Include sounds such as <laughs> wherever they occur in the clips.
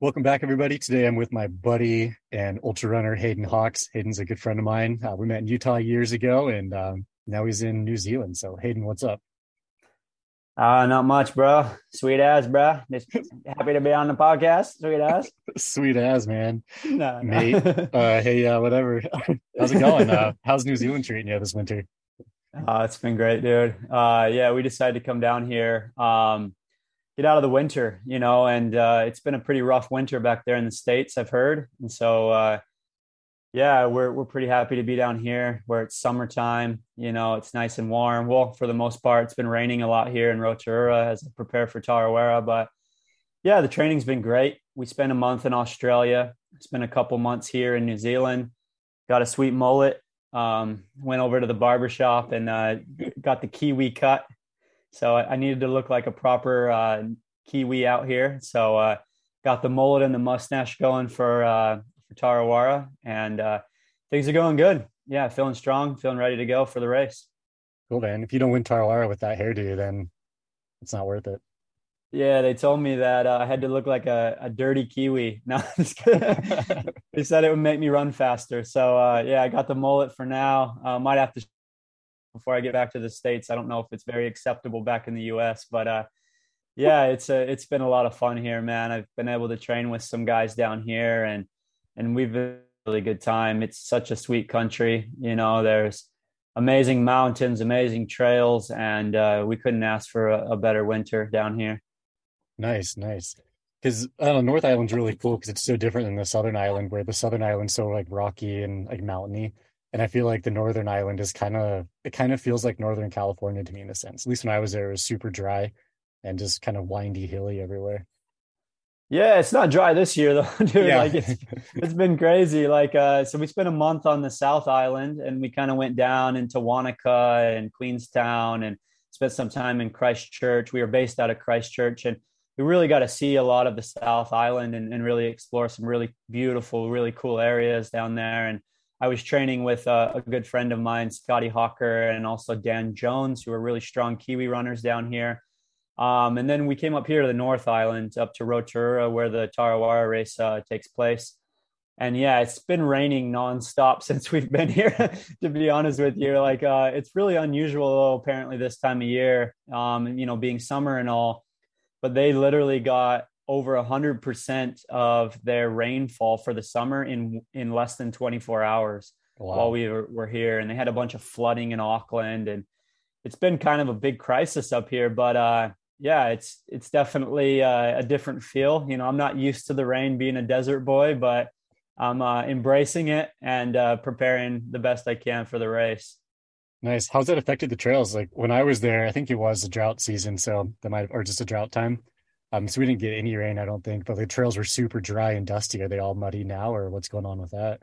Welcome back, everybody. Today I'm with my buddy and ultra runner Hayden Hawks. Hayden's a good friend of mine. Uh, we met in Utah years ago, and um, now he's in New Zealand. So, Hayden, what's up? Uh, not much, bro. Sweet ass, bro. Just <laughs> happy to be on the podcast. Sweet ass. Sweet ass, man. No, Mate. <laughs> uh, hey, uh, whatever. <laughs> how's it going? Uh, how's New Zealand treating you this winter? Uh, it's been great, dude. Uh, yeah, we decided to come down here. Um, get out of the winter, you know, and uh, it's been a pretty rough winter back there in the states, I've heard, and so uh, yeah, we're we're pretty happy to be down here where it's summertime. You know, it's nice and warm. Well, for the most part, it's been raining a lot here in Rotorua as I prepare for Tarawera, but yeah, the training's been great. We spent a month in Australia, spent a couple months here in New Zealand, got a sweet mullet. Um, went over to the barber shop and uh, got the Kiwi cut so I, I needed to look like a proper uh, Kiwi out here. So uh, got the mullet and the mustache going for uh, for Tarawera, and uh, things are going good. Yeah, feeling strong, feeling ready to go for the race. Cool, man. If you don't win Tarawera with that hairdo, then it's not worth it. Yeah, they told me that uh, I had to look like a, a dirty Kiwi. <laughs> No, <laughs> they said it would make me run faster. So uh, yeah, I got the mullet for now. Uh, might have to before I get back to the states. I don't know if it's very acceptable back in the U.S., but uh, yeah, it's a, it's been a lot of fun here, man. I've been able to train with some guys down here, and and we've been a really good time. It's such a sweet country, you know. There's amazing mountains, amazing trails, and uh, we couldn't ask for a, a better winter down here. Nice, nice because I don't know, North Island's really cool because it's so different than the Southern Island, where the Southern Island's so like rocky and like mountainy and I feel like the northern island is kind of it kind of feels like northern California to me in a sense. At least when I was there, it was super dry and just kind of windy, hilly everywhere. Yeah, it's not dry this year <laughs> though, dude. Yeah. Like it's <laughs> it's been crazy. Like uh so we spent a month on the South Island and we kind of went down into Wanaka and Queenstown and spent some time in Christchurch. We were based out of Christchurch and we really got to see a lot of the South Island and, and really explore some really beautiful, really cool areas down there. And I was training with a, a, good friend of mine, Scotty Hawker, and also Dan Jones, who are really strong Kiwi runners down here. Um, and then we came up here to the North Island, up to Rotorua, where the Tarawera race uh, takes place. And yeah, it's been raining nonstop <laughs> since we've been here. <laughs> to be honest with you, like uh, it's really unusual, apparently this time of year. Um, you know, being summer and all, but they literally got over 100% of their rainfall for the summer in in less than 24 hours wow. while we were, were, here. And they had a bunch of flooding in auckland and it's been kind of a big crisis up here but uh, yeah it's it's definitely uh, a different feel. You know i'm not used to the rain being a desert boy but i'm uh, embracing it and uh, preparing the best i can for the race. Nice. How's that affected the trails? Like when i was there i think it was a drought season so that might or just a drought time um, so we didn't get any rain, I don't think, but the trails were super dry and dusty. Are they all muddy now, or what's going on with that?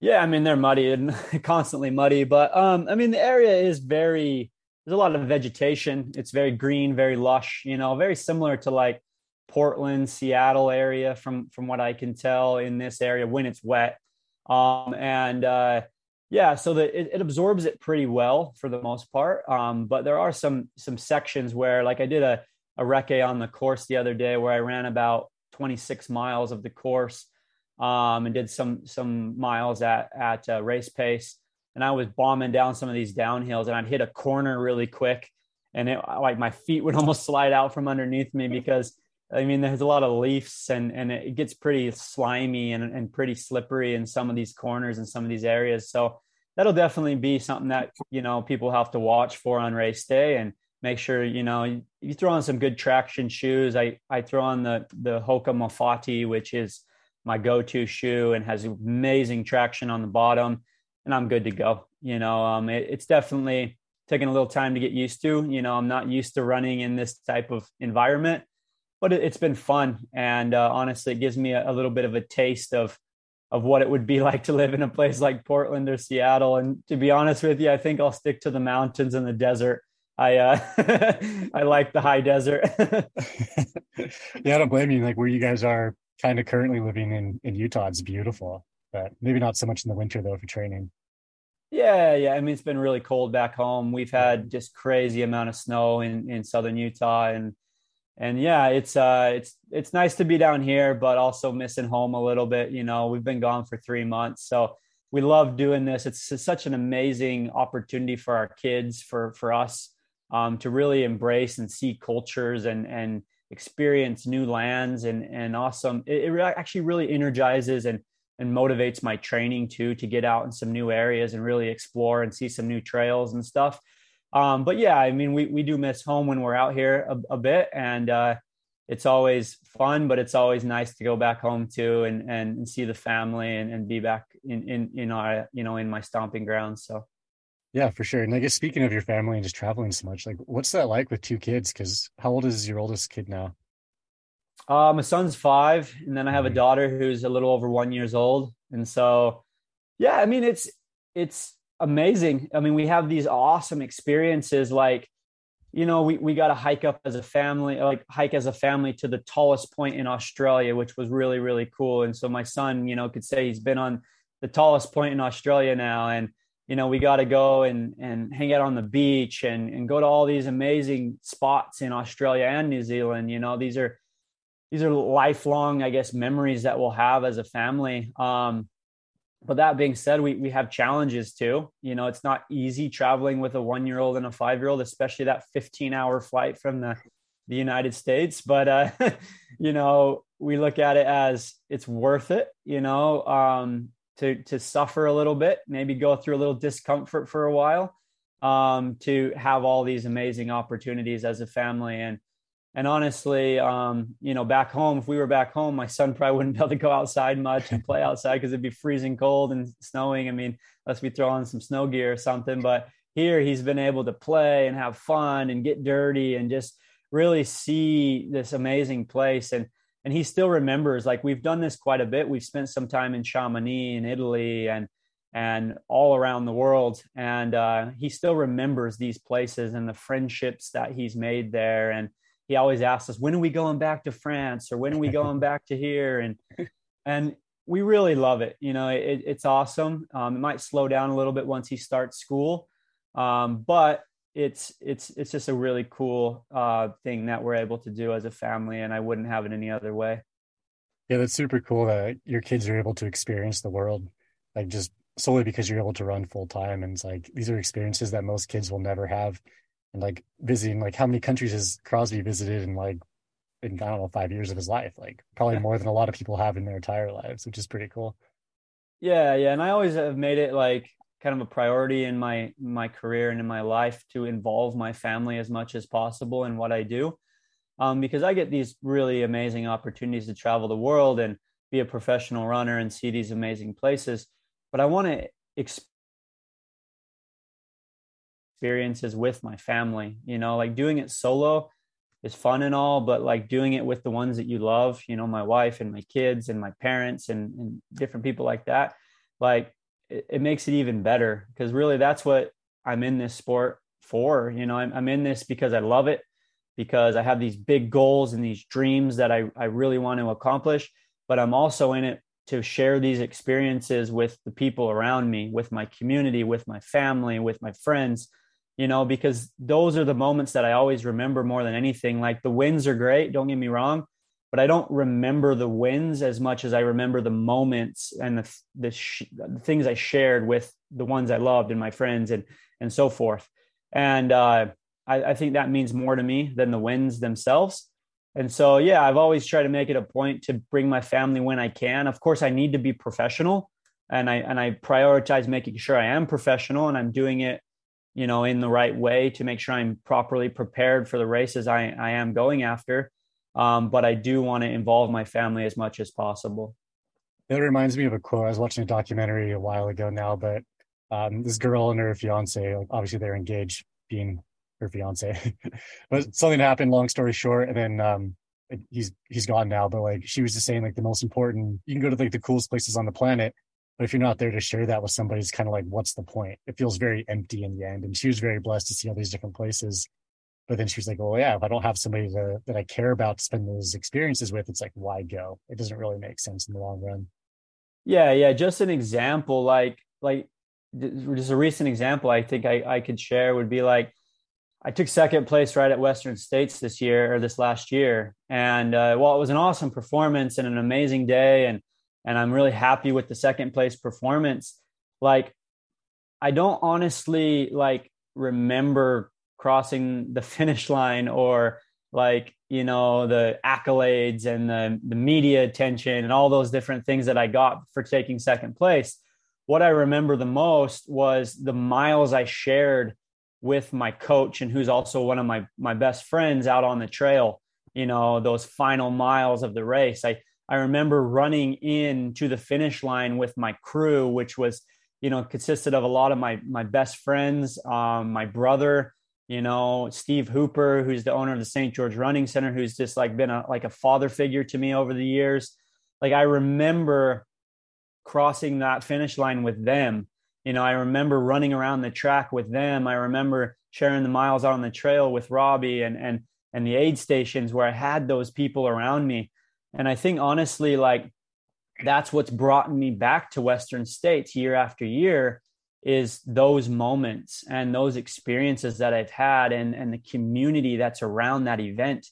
Yeah, I mean they're muddy and <laughs> constantly muddy, but um, I mean the area is very. There's a lot of vegetation. It's very green, very lush. You know, very similar to like Portland, Seattle area from from what I can tell in this area when it's wet. Um, and uh, yeah, so that it, it, absorbs it pretty well for the most part. Um, but there are some some sections where, like, I did a a recce on the course the other day where I ran about 26 miles of the course um, and did some some miles at at uh, race pace. And I was bombing down some of these downhills, and I'd hit a corner really quick, and it like my feet would <laughs> almost slide out from underneath me because I mean there's a lot of leaves and and it gets pretty slimy and and pretty slippery in some of these corners and some of these areas. So that'll definitely be something that you know people have to watch for on race day and make sure you know you, you throw on some good traction shoes. I I throw on the the Hoka Mafate, which is my go-to shoe and has amazing traction on the bottom, and I'm good to go. You know, um, it, it's definitely taking a little time to get used to. You know, I'm not used to running in this type of environment, but it, has been fun, and uh, honestly, it gives me a, a little bit of a taste of of what it would be <laughs> like to live in a place like Portland or Seattle. And to be honest with you, I think I'll stick to the mountains and the desert I uh <laughs> I like the high desert. <laughs> yeah, I don't blame you. Like where you guys are kind of currently living in in Utah, it's beautiful, but maybe not so much in the winter though for training. Yeah, yeah. I mean, it's been really cold back home. We've had just crazy amount of snow in in southern Utah, and and yeah, it's uh, it's it's nice to be down here, but also missing home a little bit. You know, we've been gone for three months, so we love doing this. It's such an amazing opportunity for our kids, for for us, um, to really embrace and see cultures and and experience new lands and and awesome. It, it actually really energizes and and motivates my training too to get out in some new areas and really explore and see some new trails and stuff. Um, but yeah, I mean, we, we do miss home when we're out here a, a bit and, uh, it's always fun, but it's always nice to go back home too and, and, see the family and, and be back in, in, in our, you know, in my stomping grounds. So. Yeah, for sure. And I guess speaking of your family and just traveling so much, like what's that like with two kids? Cause how old is your oldest kid now? Uh, my son's five, and then I have a mm-hmm. daughter who's a little over one years old. And so, yeah, I mean, it's it's amazing. I mean, we have these awesome experiences like, you know, we, we got to hike up as a family, like hike as a family to the tallest point in Australia, which was really, really cool. And so my son, you know, could say he's been on the tallest point in Australia now. And, you know, we got to go and, and hang out on the beach and, and go to all these amazing spots in Australia and New Zealand. You know, these are, these are lifelong, I guess, memories that we'll have as a family. Um, but that being said, we we have challenges too. You know, it's not easy traveling with a one year old and a five year old, especially that 15 hour flight from the the United States. But uh, <laughs> you know, we look at it as it's worth it. You know, um, to to suffer a little bit, maybe go through a little discomfort for a while, um, to have all these amazing opportunities as a family and and honestly, um, you know, back home, if we were back home, my son probably wouldn't be able to go outside much and play outside because it'd be freezing cold and snowing. I mean, unless we throw on some snow gear or something. But here he's been able to play and have fun and get dirty and just really see this amazing place. And and he still remembers, like we've done this quite a bit. We've spent some time in Chamonix in Italy and and all around the world. And uh, he still remembers these places and the friendships that he's made there. And he always asks us, when are we going back to France or when are we going back to here? And, <laughs> and we really love it. You know, it, it's awesome. Um, it might slow down a little bit once he starts school. Um, but it's, it's, it's just a really cool uh, thing that we're able to do as a family. And I wouldn't have it any other way. Yeah. That's super cool that your kids are able to experience the world, like just solely because you're able to run full time. And it's like, these are experiences that most kids will never have and like visiting like how many countries has Crosby visited in like in I don't know five years of his life like probably more than a lot of people have in their entire lives which is pretty cool yeah yeah and I always have made it like kind of a priority in my my career and in my life to involve my family as much as possible in what I do um, because I get these really amazing opportunities to travel the world and be a professional runner and see these amazing places but I want to experience experiences with my family. You know, like doing it solo is fun and all, but like doing it with the ones that you love, you know, my wife and my kids and my parents and, and different people like that, like it, it makes it even better because really that's what I'm in this sport for. You know, I'm, I'm in this because I love it, because I have these big goals and these dreams that I, I really want to accomplish, but I'm also in it to share these experiences with the people around me, with my community, with my family, with my friends you know, because those are the moments that I always remember more than anything. Like the wins are great, don't get me wrong, but I don't remember the wins as much as I remember the moments and the the, sh- the things I shared with the ones I loved and my friends and and so forth. And uh, I, I think that means more to me than the wins themselves. And so, yeah, I've always tried to make it a point to bring my family when I can. Of course, I need to be professional, and I and I prioritize making sure I am professional and I'm doing it you know, in the right way to make sure I'm properly prepared for the races I, I am going after. Um, but I do want to involve my family as much as possible. It reminds me of a quote. I was watching a documentary a while ago now, but um, this girl and her fiance, like obviously they're engaged, being her fiance, <laughs> but something happened. Long story short, and then um, he's he's gone now. But like she was just saying, like the most important, you can go to like the coolest places on the planet, but if you're not there to share that with somebody, it's kind of like, what's the point? It feels very empty in the end. And she was very blessed to see all these different places. But then she was like, well, yeah, if I don't have somebody to, that I care about to spend those experiences with, it's like, why go? It doesn't really make sense in the long run. Yeah. Yeah. Just an example, like, like just a recent example I think I, I could share would be like, I took second place right at Western States this year or this last year, and uh, while it was an awesome performance and an amazing day, and and I'm really happy with the second place performance. Like, I don't honestly like remember crossing the <laughs> finish line or like you know the accolades and the the media attention and all those different things that I got for taking second place. What I remember the most was the miles I shared with my coach and who's also one of my my best friends out on the trail you know those final miles of the race i i remember running in to the finish line with my crew which was you know consisted of a lot of my my best friends um, my brother you know steve hooper who's the owner of the st george running center who's just like been a like a father figure to me over the years like i remember crossing that finish line with them you know, I remember running around the track with them. I remember sharing the miles out on the trail with Robbie and and and the aid stations where I had those people around me. And I think honestly, like that's what's brought me back to Western States year after year is those moments and those experiences that I've had and and the community that's around that event.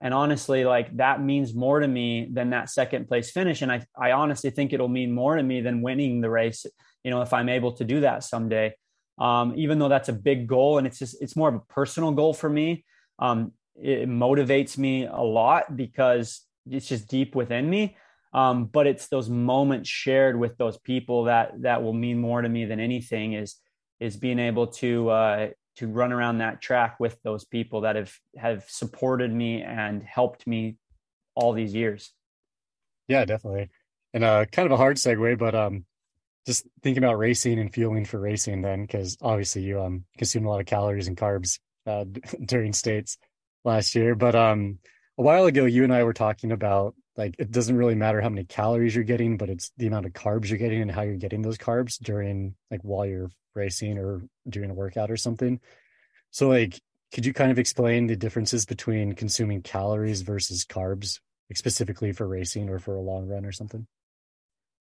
And honestly, like that means more to me than that second place finish. And I, I honestly think it'll mean more to me than winning the race you know if i'm able to do that someday um, even though that's a big goal and it's just it's more of a personal goal for me um, it motivates me a lot because it's just deep within me um, but it's those moments shared with those people that that will mean more to me than anything is is being able to uh, to run around that track with those people that have have supported me and helped me all these years. Yeah definitely. And uh kind of a hard segue but um just thinking about racing and fueling for racing then because obviously you um consumed a lot of calories and carbs uh, <laughs> during states last year. But um a while ago you and i were talking about like it doesn't really matter how many calories you're getting but it's the amount of carbs you're getting and how you're getting those carbs during like while you're racing or doing a workout or something so like could you kind of explain the differences between consuming calories versus carbs like specifically for racing or for a long run or something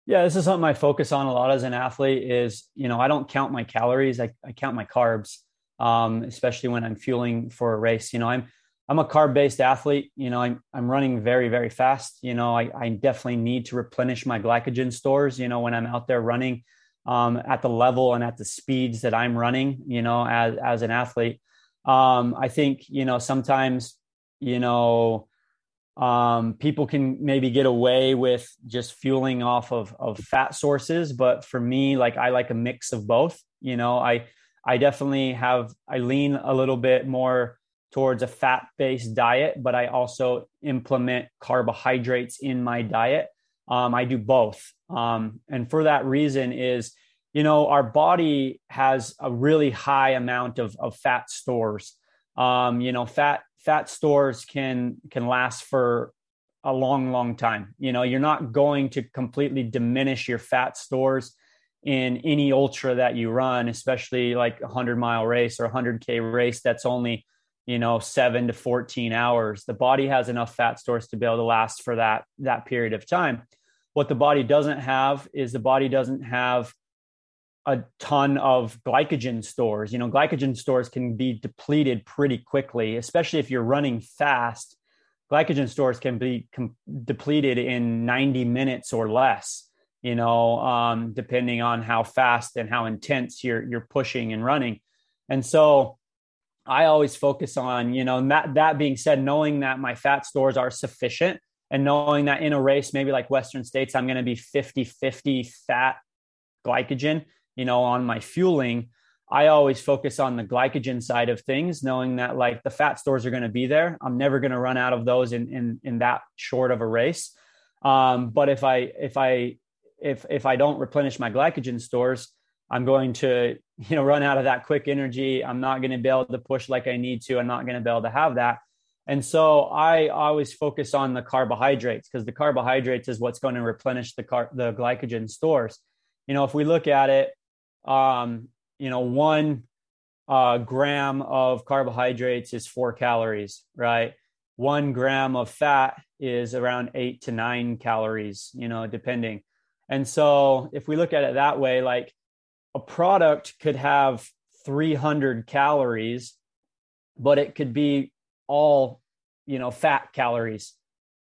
yeah, this is something I focus on a lot as an athlete is, you know, I don't count my calories. I, I count my carbs, um, especially when I'm fueling for a race. You know, I'm, I'm a carb based athlete. You know, I'm, I'm running very, very fast. You know, I, I definitely need to replenish my glycogen stores, you know, when I'm out there running um, at the level and at the speeds that I'm running, you know, as, as an athlete. Um, I think, you know, sometimes, you know, um, people can maybe get away with just fueling off of of fat sources but for me like i like a mix of both you know i i definitely have i lean a little bit more towards a fat based diet but i also implement carbohydrates in my diet. Um, i do both. Um, and for that reason is you know our body has a really high amount of, of fat stores. Um, you know fat fat stores can can last for a long long time. You know you're not going to completely diminish your fat stores in any ultra that you run especially like a 100 mile race or a 100k race that's only you know 7 to 14 hours the body has enough fat stores to be able to last for that that period of time what the body doesn't have is the body doesn't have a ton of glycogen stores. You know, glycogen stores can be depleted pretty quickly, especially if you're running fast. Glycogen stores can be com- depleted in 90 minutes or less, you know, um, depending on how fast and how intense you're, you're pushing and running. And so I always focus on, you know, that, that being said, knowing that my fat stores are sufficient and knowing that in a race, maybe like Western States, I'm going to be 50 50 fat glycogen you know, on my fueling, I always focus on the glycogen side of things, knowing that like the fat stores are going to be there. I'm never going to run out of those in, in, in that short of a race. Um, but if I, if I, if, if I don't replenish my glycogen stores, I'm going to, <laughs> you know, run out of that quick energy. I'm not going to be able to push like I need to. I'm not going to be able to have that. And so I always focus on the carbohydrates because the carbohydrates is what's going to replenish the car, the glycogen stores. You know, if we look at it, um, you know, one uh, gram of carbohydrates is four calories, right? One gram of fat is around eight to nine calories, you know, depending. And so if we look at it that way, like a product could have 300 calories but it could be all, you know, fat calories.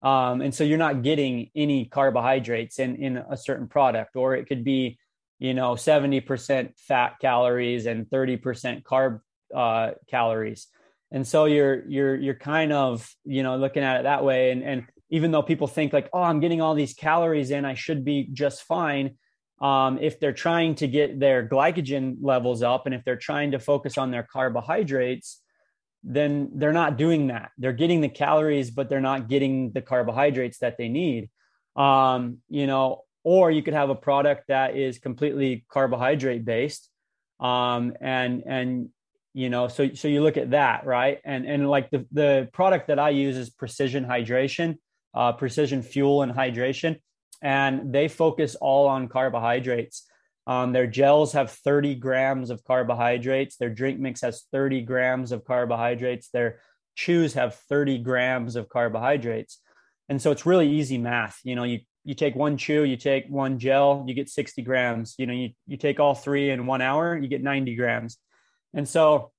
Um, and so you're not getting any carbohydrates in, in a certain product, or it could be, you know, 70% fat calories and 30% carb uh, calories. And so you're you're you're kind of you know looking at it that way. And and even though people think like, oh, I'm getting all these calories in, I should be just fine. Um, if they're trying to get their glycogen levels up and if they're trying to focus on their carbohydrates, then they're not doing that. They're getting the calories, but they're not getting the carbohydrates that they need. Um, you know, or you could have a product that is completely carbohydrate based. Um, and and you know, so so you look at that, right? And and like the the product that I use is precision hydration, uh, precision fuel and hydration, and they focus all on carbohydrates. Um, their gels have 30 grams of carbohydrates. Their drink mix has 30 grams of carbohydrates. Their chews have 30 grams of carbohydrates. And so it's really easy math. You know, you, you take one chew, you take one gel, you get 60 grams. You know, you, you take all three in one hour, you get 90 grams. And so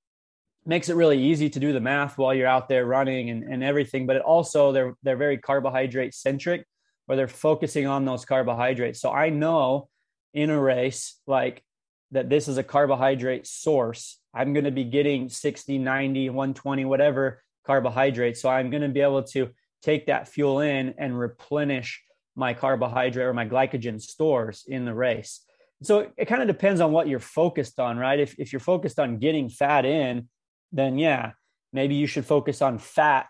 makes it really easy to do the math while you're out there running and, and everything. But it also they're they're very carbohydrate centric where they're focusing on those carbohydrates. So I know in a race like that this is a carbohydrate source. I'm going to be getting 60 90 120 whatever carbohydrates. So i'm going to be able to take that fuel in and replenish my carbohydrate or my glycogen stores in the race. So it kind of depends on what you're focused on right? If, if you're focused on getting fat in then yeah maybe you should focus on fat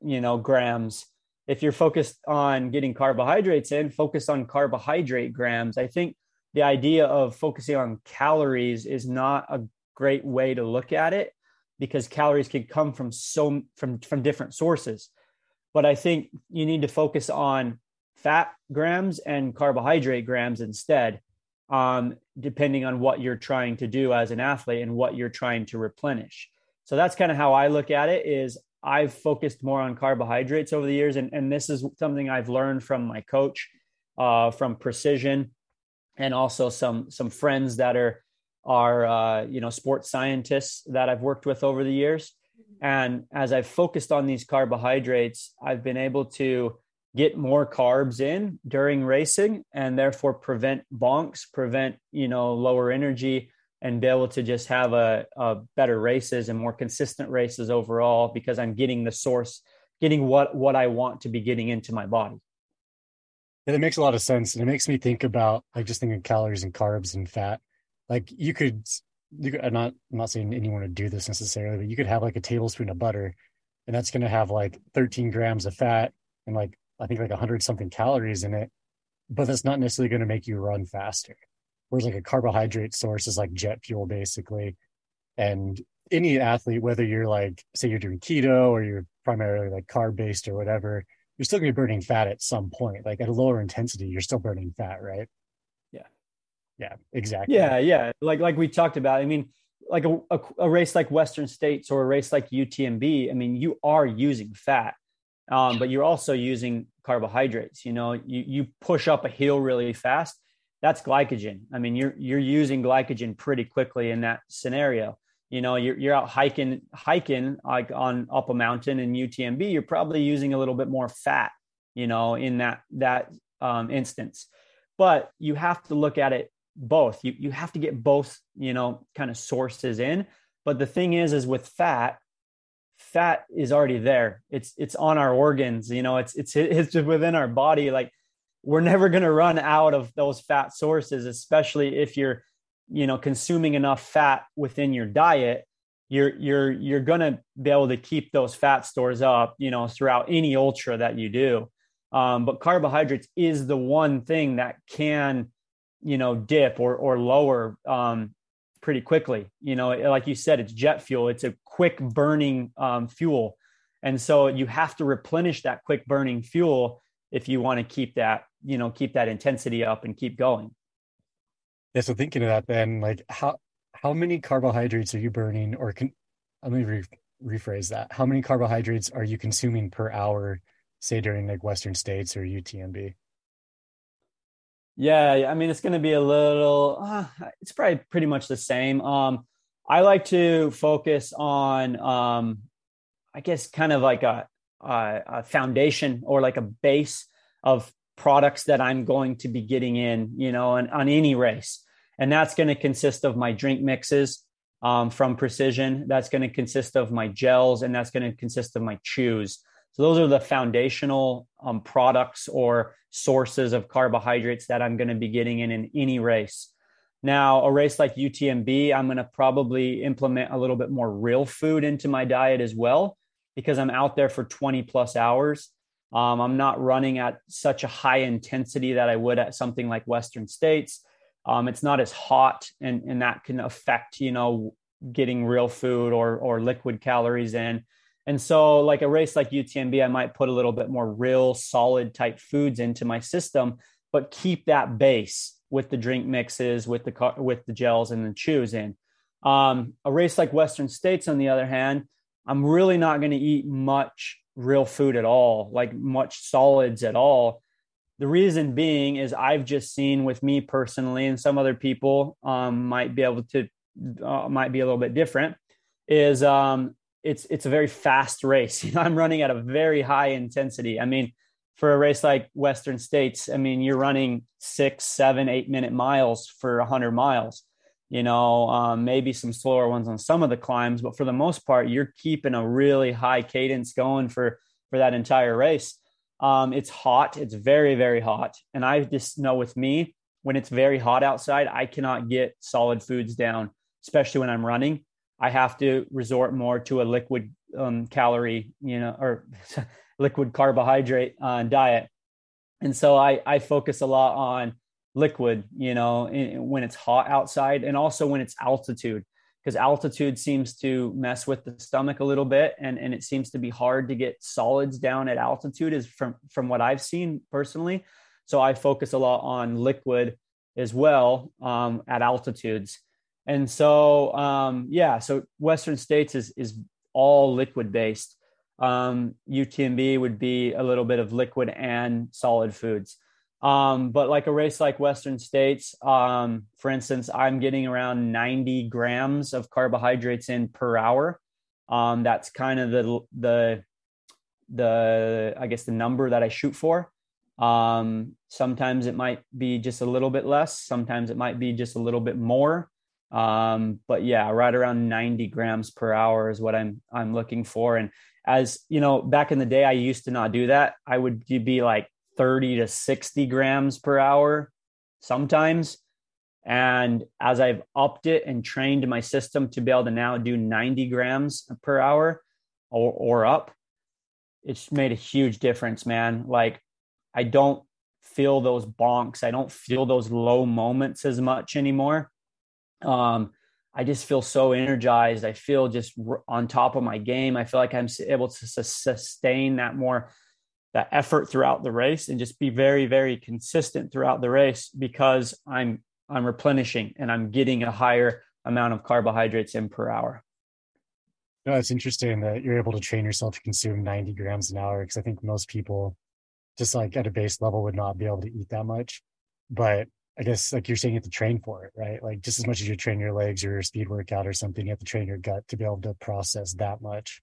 you know grams if you're focused on getting carbohydrates in focus on carbohydrate grams. I think the idea of focusing on calories is not a great way to look at it because calories can come from so from from different sources. But i think you need to focus on fat grams and carbohydrate grams instead um, depending on what you're trying to do as an athlete and what you're trying to replenish. So that's kind of how i look at it is i've focused more on carbohydrates over the years and, and this is something i've learned from my coach uh, from precision and also some some friends that are are uh, you know sports scientists that I've worked with over the years. And as I've focused on these carbohydrates, I've been able to get more carbs in during racing and therefore prevent bonks, prevent, you know, lower energy and be able to just have a, a better races and more consistent races overall because I'm getting the source, getting what what I want to be getting into my body. That makes a lot of sense. And it makes me think about like just thinking calories and carbs and fat. Like you could, you could, I'm not, I'm not saying anyone would do this necessarily, but you could have like a tablespoon of butter and that's going to have like 13 grams of fat and like, I think like 100 something calories in it, but that's not necessarily going to make you run faster. Whereas like a carbohydrate source is like jet fuel basically. And any athlete, whether you're like, say you're doing keto or you're primarily like carb based or whatever, you're still going to be burning fat at some point. Like at a lower intensity, you're still burning fat, right? Yeah. Yeah, exactly. Yeah, yeah. Like like we talked about. I mean, like a, a, a race like Western States or a race like UTMB. I mean, you are using fat, um, but you're also using carbohydrates. You know, you you push up a hill really fast. That's glycogen. I mean, you're you're using glycogen pretty quickly in that scenario. You know you're, you're out hiking hiking like on up a mountain in utmb you're probably using a little bit more fat you know in that that um, instance. But you have to look at it both. You, you have to get both you know kind of sources in. But the thing is is with fat fat is already there. It's it's on our organs you know it's it's it's within our body. Like we're never going to run out of those fat sources especially if you're you know consuming enough fat within your diet. You're you're you're going to be able to keep those fat stores up you know throughout any ultra that you do. Um, but carbohydrates is the one thing that can you know dip or or lower um, pretty quickly. You know like you said it's jet fuel. It's a quick burning um, fuel. And so you have to replenish that quick burning fuel if you want to keep that you know keep that intensity up and keep going yeah, so thinking of that, then, like how how many carbohydrates are you burning, or can let me re- rephrase that? How many carbohydrates are you consuming per hour, say during like Western States or UTMB? Yeah, I mean it's going to be a little. Uh, it's probably pretty much the same. Um, I like to focus on, um, I guess, kind of like a, a, a foundation or like a base of products that I'm going to be getting in, you know, on, on any race. And that's going to consist of my drink mixes um, from Precision. That's going to consist of my gels, and that's going to consist of my chews. So those are the foundational um, products or sources of carbohydrates that I'm going to be getting in in any race. Now, a race like UTMB, I'm going to probably implement a little bit more real food into my diet as well because I'm out there for 20 plus hours. Um, I'm not running at such a high intensity that I would at something like Western States. Um, it's not as hot, and and that can affect you know getting real food or or liquid calories in. And so, like a race like UTMB, I might put a little bit more real, solid type foods into my system, but keep that base with the drink mixes, with the with the gels and the chews in. Um, a race like Western States, on the other hand, I'm really not going to eat much real food at all, like much solids at all. The reason being is I've just seen with me personally, and some other people um, might be able to uh, might be a little bit different. Is um, it's it's a very fast race. <laughs> You know, I'm running at a very high intensity. I mean, for a race like Western States, I mean, you're running six, seven, eight minute miles for 100 miles. You know, um, maybe some slower ones on some of the climbs, but for the most part, you're keeping a really high cadence going for for that entire race. Um, it's hot. It's very, very hot. And I just know with me, when it's very hot outside, I cannot get solid foods down, especially when I'm running. I have to resort more to a liquid um, calorie, you know, or <laughs> liquid carbohydrate uh, diet. And so I, I focus a lot on liquid, you know, when it's hot outside and also when it's altitude because altitude seems to mess with the stomach a little bit and, and it seems to be hard to get solids down at altitude is from from what i've seen personally. So i focus a lot on liquid as well um, at altitudes. And so um, yeah so western states is is all liquid based. Um, utmb would be a little bit of liquid and solid foods um, but like a race like Western States, um, for instance, I'm getting around 90 grams of carbohydrates in per hour. Um, that's kind of the the the I guess the number that I shoot for. Um, sometimes it might be just a little bit less. Sometimes it might be just a little bit more. Um, but yeah, right around 90 grams per hour is what I'm I'm looking for. And as you know, back in the day, I used to not do that. I would be like 30 to 60 grams per hour sometimes. And as I've upped it and trained my system to be able to now do 90 grams per hour or, or up, it's made a huge difference, man. Like, I don't feel those bonks. I don't feel those low moments as much anymore. Um, I just feel so energized. I feel just on top of my game. I feel like I'm able to sustain that more that effort throughout the race and just be very very consistent throughout the race because i'm i'm replenishing and i'm getting a higher amount of carbohydrates in per hour. No it's interesting that you're able to train yourself to consume 90 grams an hour because i think most people just like at a base level would not be able to eat that much. But i guess like you're saying you have to train for it right? Like just as much as you train your legs or your speed workout or something you have to train your gut to be able to process that much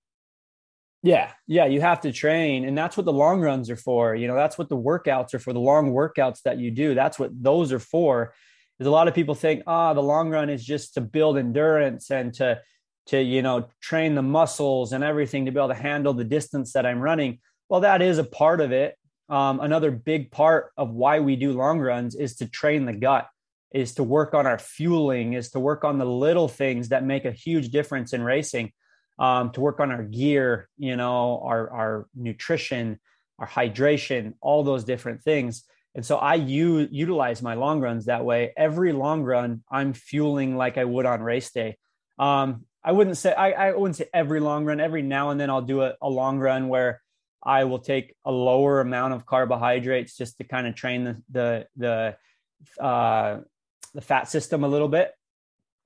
yeah, yeah, you have to train, and that's what the long runs are for. You know, that's what the workouts are for. The long workouts that you do, that's what those are for. Is a lot of people think, ah, oh, the long run is just to build endurance and to to you know train the muscles and everything to be able to handle the distance that I'm running. Well, that is a part of it. Um, another big part of why we do long runs is to train the gut, is to work on our fueling, is to work on the little things that make a huge difference in racing um, to work on our gear, you know, our, our nutrition, our hydration, all those different things. And so I u- utilize my long runs that way. Every long run, I'm fueling like I would on race day. Um, I wouldn't say I, I wouldn't say every long run. Every now and then I'll do a, a long run where I will take a lower amount of carbohydrates just to kind of train the the the uh, the fat system a little bit.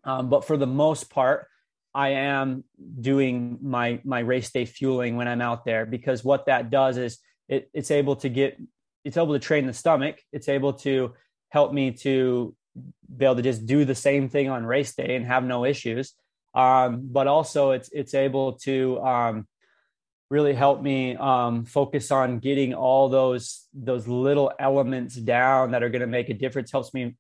Um, but for the most part, I am doing my my race day fueling when I'm out there because what that does is it, it's able to get it's able to train the stomach. It's able to help me to be able to just do the same thing on race day and have no issues. Um, but also it's it's able to um, really help me um, focus on getting all those those little elements down that are going to make a difference. Helps me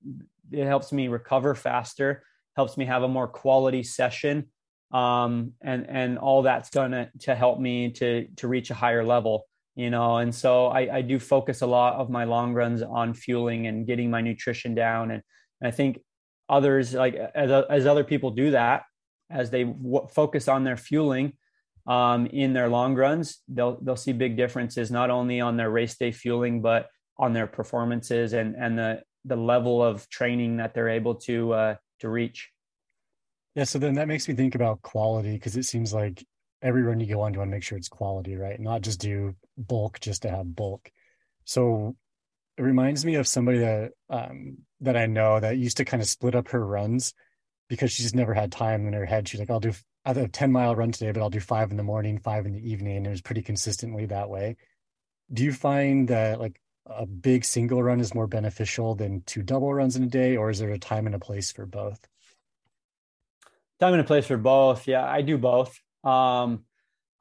it helps me recover faster. Helps me have a more quality session, um, and and all that's gonna to help me to to reach a higher level you know? And so I, I do focus a lot of my long runs on fueling and getting my nutrition down. And, and i think others like as, as other people do that as they w- focus on their fueling um, in their long runs they'll they'll see big differences not only on their race day fueling but on their performances and and the the level of training that they're able to uh, to reach yeah so then that makes me think about quality because it seems like every run you go on, you want to make sure it's quality, right? Not just do bulk just to have bulk. So it reminds me of somebody that um, that I know that used to kind of split up her runs because she just never had time in her head. She's like, I'll do I have a 10 mile run today, but I'll do five in the morning, five in the evening. And it was pretty consistently that way. Do you find that like a big single run is more beneficial than two double runs in a day, or is there a time and a place for both? Time and a place for both. Yeah, I do both. Um,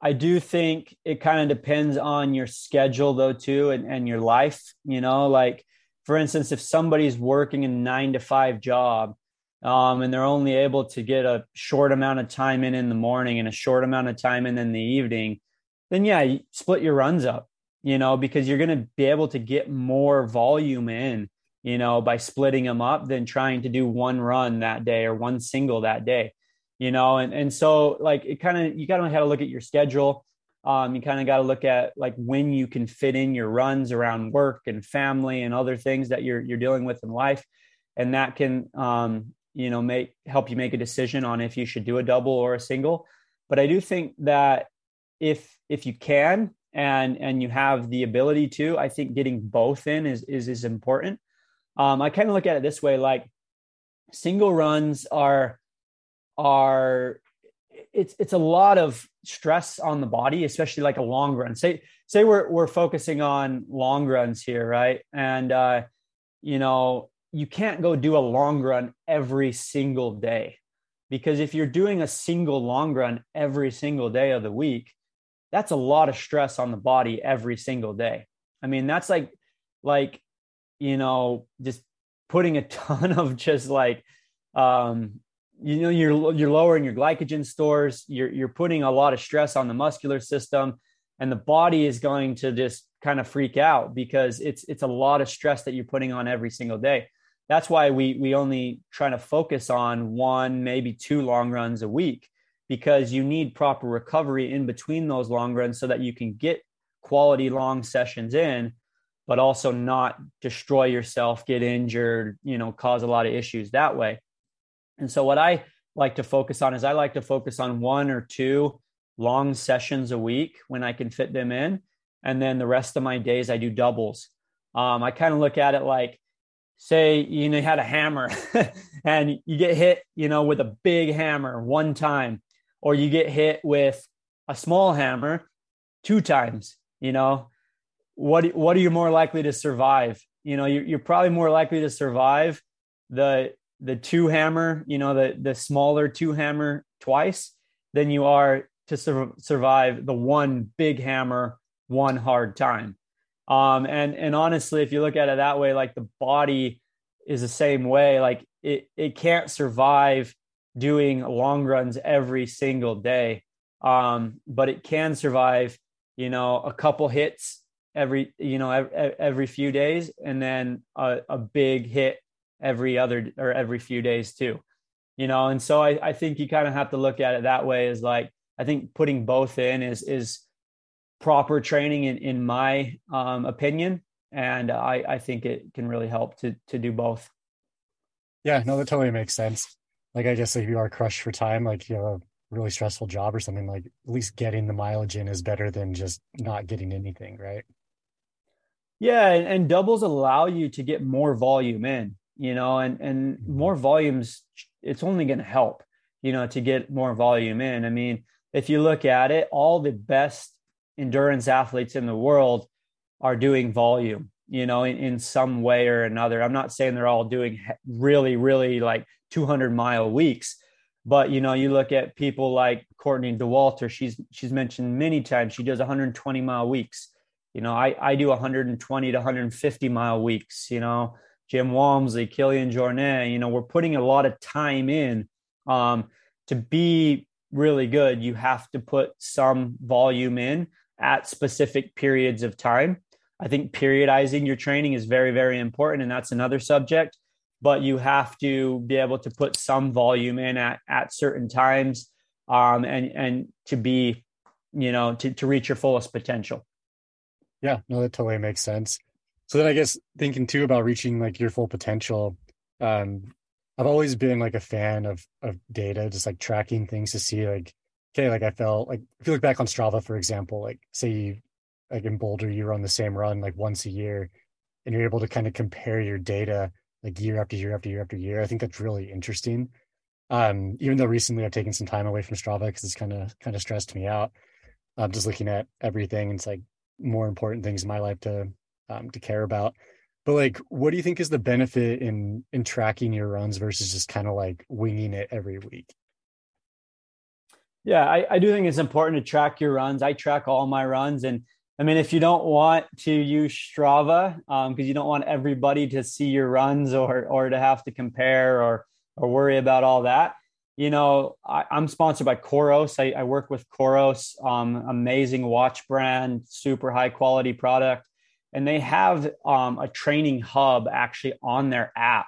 I do think it kind of depends on your schedule though too and, and your life, you know, like for instance, if somebody's working a nine to five job um, and they're only able to get a short amount of time in in the morning and a short amount of time in in the evening, then yeah, split your runs up, you know, because you're going to be able to get more volume in, you know, by splitting them up than trying to do one run that day or one single that day you know and and so like it kind of you kind of have to look at your schedule. Um, you kind of got to look at like when you can fit in your runs around work and family and other things that you're you're dealing with in life. And that can um, you know make help you make a decision on if you should do a double or a single. But i do think that if if you can and and you have the ability to i think getting both in is is is important. Um, i kind of look at it this way like single runs are are it's it's a lot of stress on the body, especially like a long run. Say say we're we're focusing on long runs here, right? And uh, you know, you can't go do a long run every single day because if you're doing a single long run every single day of the week, that's a lot of stress on the body every single day. I mean, that's like like you know, just putting a ton <laughs> of just like um you know you're you're lowering your glycogen stores you're you're putting a lot of stress on the muscular system and the body is going to just kind of freak out because it's it's a lot of stress that you're putting on every single day. That's why we we only try to focus on one maybe two long runs a week because you need proper recovery in between those long runs so that you can get quality long sessions in but also not destroy yourself get injured you know cause a lot of issues that way and so what I like to focus on is I like to focus on one or two long sessions a week when I can fit them in. And then the rest of my days I do doubles. Um, I kind of look at it like, say, you know, you had a hammer <laughs> and you get hit, you know, with a big hammer one time, or you get hit with a small hammer two times, you know, what, what are you more likely to survive? You know, you're, you're probably more likely to survive the the two hammer, you know, the the smaller two hammer twice than you are to sur- survive the one big hammer one hard time. Um, and and honestly, if you look at it that way, like the body is the same way. Like it it can't survive doing long runs every single day, um, but it can survive, you know, a couple hits every you know every, every few days, and then a, a big hit every other or every few days too you know? And so i, I think you kind of have to look at it that way is like i think putting both in is is proper training in, in my um, opinion. And i i think it can really help to to do both. Yeah no that totally makes sense. Like i guess if you are crushed for time like you have a really stressful job or something like at least getting the mileage in is better than just not getting anything right? Yeah and, and doubles allow you to get more volume in you know, and and more volumes, it's only going to help, you know, to get more volume in. I mean, if you look at it, all the best endurance athletes in the world are doing volume, you know, in, in some way or another. I'm not saying they're all doing really, really like 200 mile weeks, But you know, you look at people like Courtney Dauwalter. She's she's mentioned many times. She does 120 mile weeks. You know, I I do 120 to 150 mile weeks. You know, Jim Walmsley, Kilian Jornet. You know, we're putting a lot of time in. Um, to be really good, you have to put some volume in at specific periods of time. I think periodizing your training is very, very important, and that's another subject. But you have to be able to put some volume in at, at certain times, um, and and to be, you know, to to reach your fullest potential. Yeah, no, that totally makes sense. So then, I guess thinking too about reaching like your full potential, um, I've always been like a fan of of data, just like tracking things to see like, okay, like I felt like if you look back on Strava, for example, like say you like in Boulder, you run the same run like once a year and you're able to kind of compare your data like year after year after year after year. I think that's really interesting. Um, even though recently I've taken some time away from Strava because it's kind of kind of stressed me out. I'm just looking at everything. It's like more important things in my life to um, to care about. But like, what do you think is the benefit in in tracking your runs versus just kind of like winging it every week? Yeah, I, I do think it's important to track your runs. I track all my runs, and I mean, if you don't want to use Strava because um, you don't want everybody to see your runs or or to have to compare or or worry about all that, you know, I, am sponsored by Coros. I, I work with Coros, um, amazing watch brand, super high quality product and they have um, a training hub actually on their app.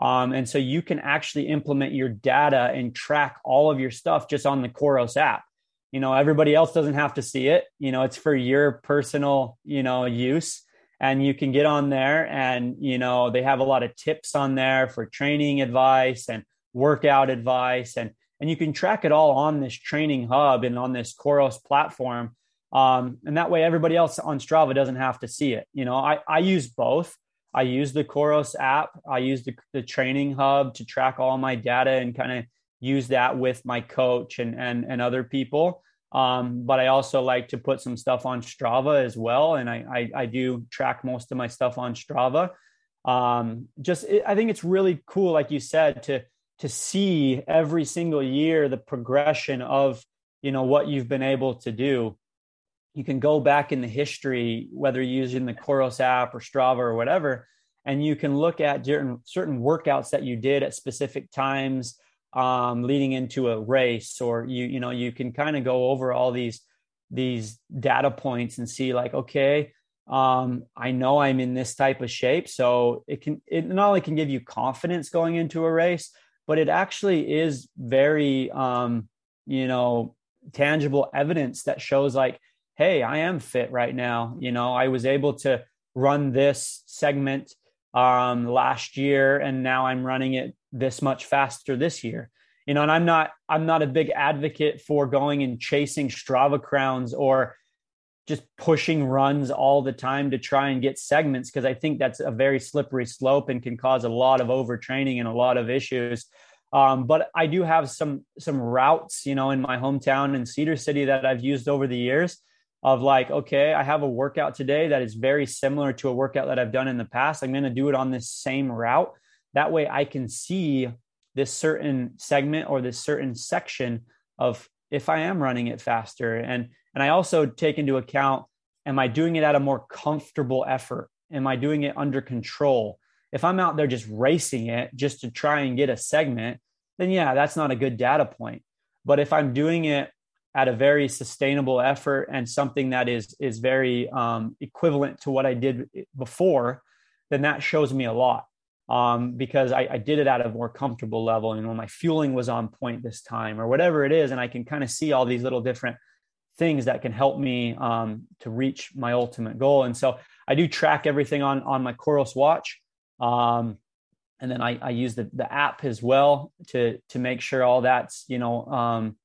Um, and so you can actually implement your data and track all of your stuff just on the Coros app. You know, everybody else doesn't have to see it. You know, it's for your personal, you know, use. And you can get on there and, you know, they have a lot of tips on there for training advice and workout advice. And, and you can track it all on this training hub and on this Coros platform um, and that way, everybody else on Strava doesn't have to see it. You know, I, I use both. I use the Coros app. I use the, the training hub to track all my data and kind of use that with my coach and and and other people. Um, but I also like to put some stuff on Strava as well, and I I, I do track most of my stuff on Strava. Um, just it, I think it's really cool, like you said, to to see every single year the progression of you know what you've been able to do you can go back in the history, whether using the Coros app or Strava or whatever, and you can look at certain certain workouts that you did at specific times um, leading into a race, or you you know you can kind of go over all these these data points and see like okay um, i know i'm in this type of shape. So it can it not only can give you confidence going into a race but it actually is very um, you know tangible evidence that shows like hey, I am fit right now. You know, I was able to run this segment um, last year, and now I'm running it this much faster this year. You know, and I'm not I'm not a big advocate for going and chasing Strava crowns or just pushing runs all the time to try and get segments because I think that's a very slippery slope and can cause a lot of overtraining and a lot of issues. Um, but I do have some some routes, you know, in my hometown in Cedar City that I've used over the years of like, okay, I have a workout today that is very similar to a workout that I've done in the past. I'm going to do it on this same route. That way I can see this certain segment or this certain section of if I am running it faster. And and I also take into account am I doing it at a more comfortable effort? Am I doing it under control? If I'm out there just racing it just to try and get a segment, then yeah, that's not a good data point. But if I'm doing it at a very sustainable effort and something that is is very um, equivalent to what I did before, then that shows me a lot um, because I, I, did it at a more comfortable level. You know, my fueling was on point this time, or whatever it is, and I can kind of see all these little different things that can help me um, to reach my ultimate goal. And so I do track everything on on my Coros watch. Um, and then I, I use the, the app as well to to make sure all that's you know um,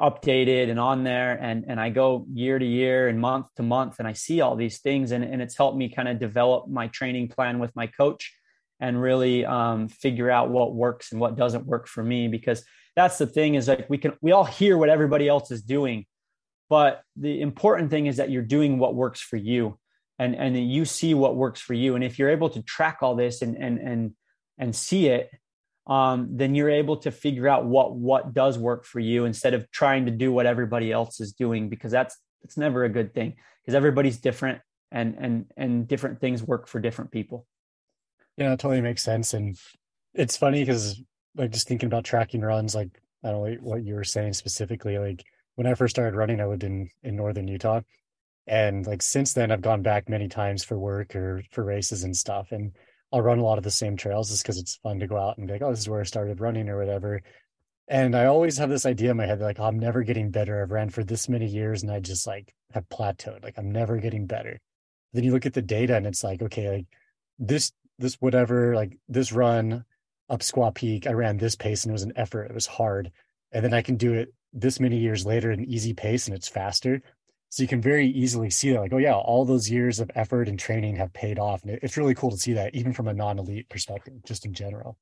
updated and on there and and I go year to year and month to month and I see all these things and, and it's helped me kind of develop my training plan with my coach and really um, figure out what works and what doesn't work for me because that's the thing is like we can we all hear what everybody else is doing but the important thing is that you're doing what works for you and and you see what works for you and if you're able to track all this and and and and see it um, then you're able to figure out what what does work for you instead of trying to do what everybody else is doing because that's that's never a good thing because everybody's different and and and different things work for different people. Yeah, it totally makes sense. And it's funny because like just thinking about tracking runs, like I don't know what you were saying specifically. Like when I first started running, I lived in in northern Utah, and like since then, I've gone back many times for work or for races and stuff. And I'll run a lot of the same trails just because it's fun to go out and be like, oh, this is where I started running or whatever. And I always have this idea in my head, like, oh, I'm never getting better. I've ran for this many years and I just like have plateaued. Like I'm never getting better. Then you look at the data and it's like, okay, like this, this, whatever, like this run up Squaw Peak, I ran this pace and it was an effort. It was hard. And then I can do it this many years later at an easy pace and it's faster. So you can very easily see that, like, oh yeah, all those years of effort and training have paid off, and it's really cool to see that, even from a non-elite perspective, just in general.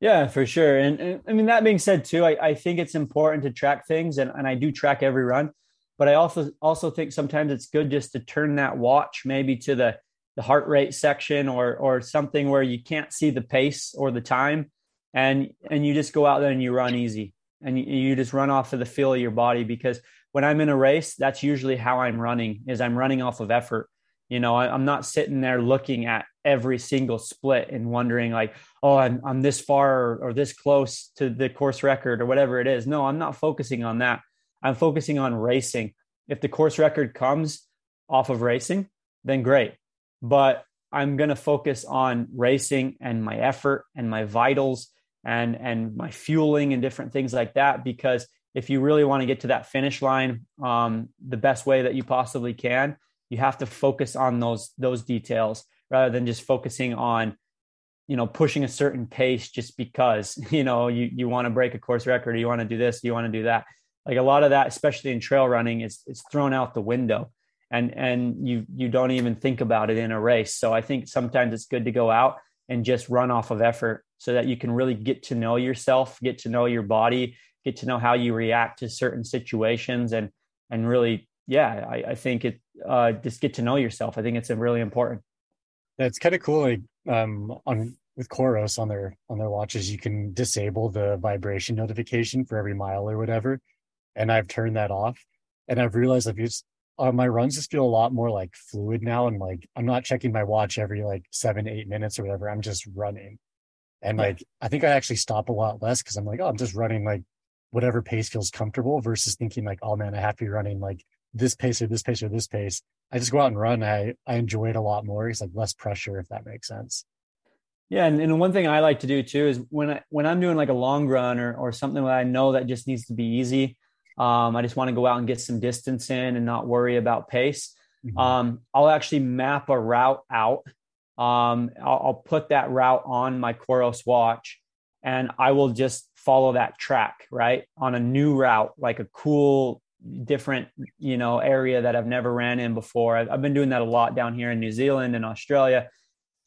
Yeah, for sure. And, and I mean, that being said, too, I, I think it's important to track things, and, and I do track every run. But I also also think sometimes it's good just to turn that watch maybe to the the heart rate section or or something where you can't see the pace or the time, and and you just go out there and you run easy, and you, you just run off of the feel of your body because when I'm in a race, that's usually how I'm running is I'm running off of effort. You know, I, am not sitting there looking at every single split and wondering like, oh, I'm, I'm this far or, or this close to the course record or whatever it is. No, I'm not focusing on that. I'm focusing on racing. If the course record comes off of racing, then great. But I'm going to focus on racing and my effort and my vitals and and my fueling and different things like that because if you really want to get to that finish line um, the best way that you possibly can, you have to focus on those those details rather than just focusing on you know pushing a certain pace just because <laughs> you know you you want to break a course record or you want to do this you want to do that. Like a lot of that especially in trail running is it's thrown out the window and and you you don't even think about it in a race. So i think sometimes it's good to go out and just run off of effort so that you can really get to know yourself get to know your body get to know how you react to certain situations and and really yeah i, I think it uh, just get to know yourself. I think it's really important. That's kind of cool like um on with Coros on their on their watches you can disable the vibration notification for every mile or whatever and i've turned that off and i've realized like it's uh, my runs just feel a lot more like fluid now and like i'm not checking my watch every like seven eight minutes or whatever i'm just running and like i think i actually stop a lot less because i'm like oh i'm just running like whatever pace feels comfortable versus thinking like, oh man, I have to be running like this pace or this pace or this pace. I just go out and run. I I enjoy it a lot more. It's like less pressure, if that makes sense. Yeah, and, and one thing I like to do too is when I when I'm doing like a long run or or something that I know that just needs to be easy. Um, I just want to go out and get some distance in and not worry about pace. Mm-hmm. Um, I'll actually map a route out. Um, I'll, I'll put that route on my Coros watch, and I will just follow that track, right? On a new route, like a cool, different, you know, area that I've never ran in before. I've, I've been doing that a lot down here in New Zealand and Australia.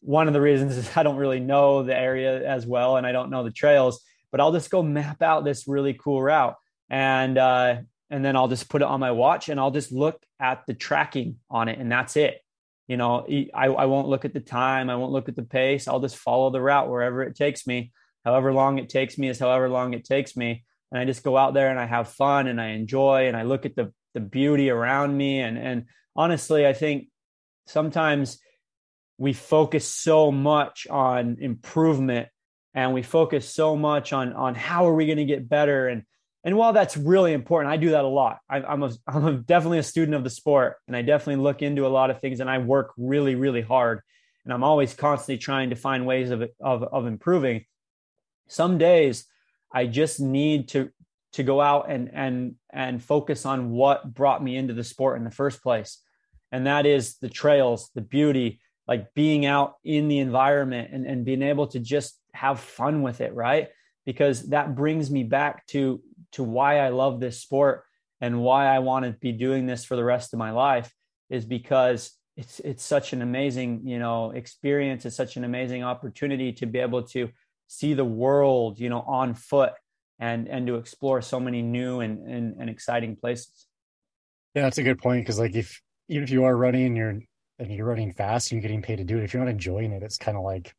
One of the reasons is <laughs> I don't really know the area as well and I don't know the trails, but I'll just go map out this really cool route and uh, and then I'll just put it on my watch and I'll just look at the tracking on it and that's it. You know, I, I won't look at the time, I won't look at the pace. I'll just follow the route wherever it takes me however long it takes me is however long it takes me. And i just go out there and i have fun and i enjoy and i look at the the beauty around me. And and honestly i think sometimes we focus so much on improvement and we focus so much on on how are we going to get better. And and while that's really important i do that a lot. I, i'm a, i'm a, definitely a student of the sport and i definitely look into a lot of things and i work really really hard. And i'm always constantly trying to find ways of of, of improving some days I just need to to go out and and and focus on what brought me into the sport in the first place. And that is the trails, the beauty, like being out in the environment and, and being able to just have fun with it, right? Because that brings me back to to why I love this sport and why I want to be doing this for the rest of my life is because it's it's such an amazing, you know, experience. It's such an amazing opportunity to be able to see the world, you know, on foot and and to explore so many new and and, and exciting places. Yeah, that's a good point because like if even if you are running and you're and you're running fast and you're getting paid to do it, if you're not enjoying it, it's kind of like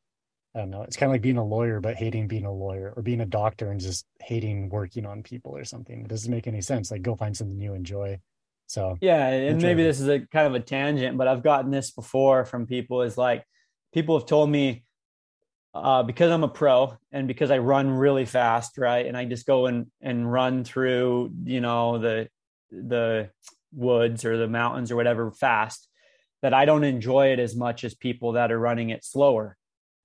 I don't know. It's kind of like being a lawyer, but hating being a lawyer, or being a doctor and just hating working on people or something. It doesn't make any sense. Like, go find something you enjoy. So, yeah. And maybe this is a kind of a tangent, but I've gotten this before from people is like, people have told me, uh, because I'm a pro and because I run really fast, right? And I just go and, and run through, you know, the, the woods or the mountains or whatever fast that I don't enjoy it as much as people that are running it slower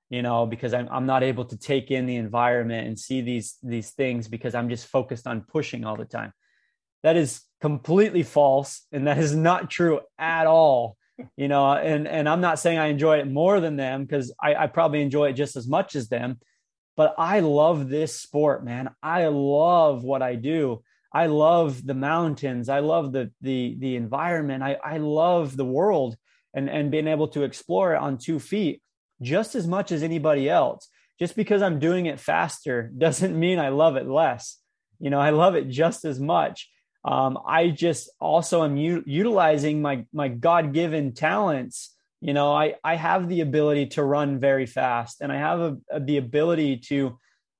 you know because I'm, I'm not able to take in the environment and see these these things because i'm just focused on pushing all the time that is completely false and that is not true at all you know and and i'm not saying i enjoy it more than them because I, I probably enjoy it just as much as them but i love this sport man i love what i do i love the mountains i love the the the environment i i love the world and and being able to explore it on two feet just as much as anybody else. Just because I'm doing it faster <laughs> doesn't mean I love it less. You know, I love it just as much. Um, I just also am u- utilizing my my God given talents. You know, I I have the ability to run very fast, and I have a, a, the ability to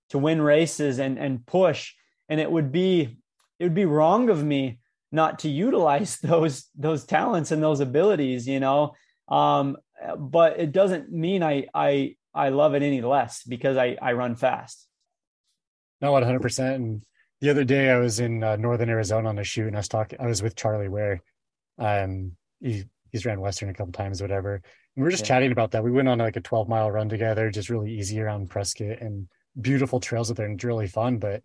to win races and and push. And it would be it would be wrong of me not to utilize <laughs> those those talents and those abilities. You know, um, but it doesn't mean I I I love it any less because I I run fast. No, one hundred percent. The other day I was in uh, northern Arizona on a shoot, and I was talking. I was with Charlie Ware. Um, he he's ran Western a couple times, whatever. And we were just yeah. chatting about that. We went on like a twelve mile run together, just really easy around Prescott and beautiful trails up there, and it's really fun. But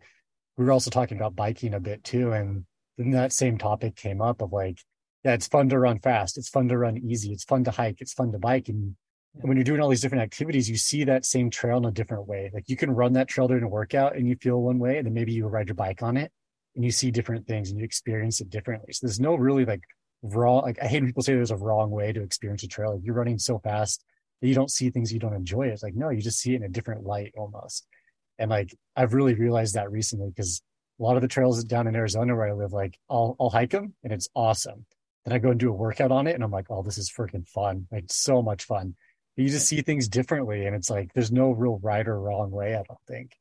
we were also talking about biking a bit too, and then that same topic came up of like yeah, it's fun to run fast. It's fun to run easy. It's fun to hike. It's fun to bike. And, when you're doing all these different activities, you see that same trail in a different way. Like you can run that trail during a workout and you feel one way, and then maybe you ride your bike on it and you see different things and you experience it differently. So there's no really like wrong, like I hate when people say there's a wrong way to experience a trail. Like you're running so fast that you don't see things you don't enjoy. It. It's like, no, you just see it in a different light almost. And like I've really realized that recently because a lot of the trails down in Arizona where I live, like I'll I'll hike them and it's awesome then I go and do a workout on it and I'm like, oh, this is freaking fun. Like so much fun. You just see things differently and it's like there's no real right or wrong way, I don't think.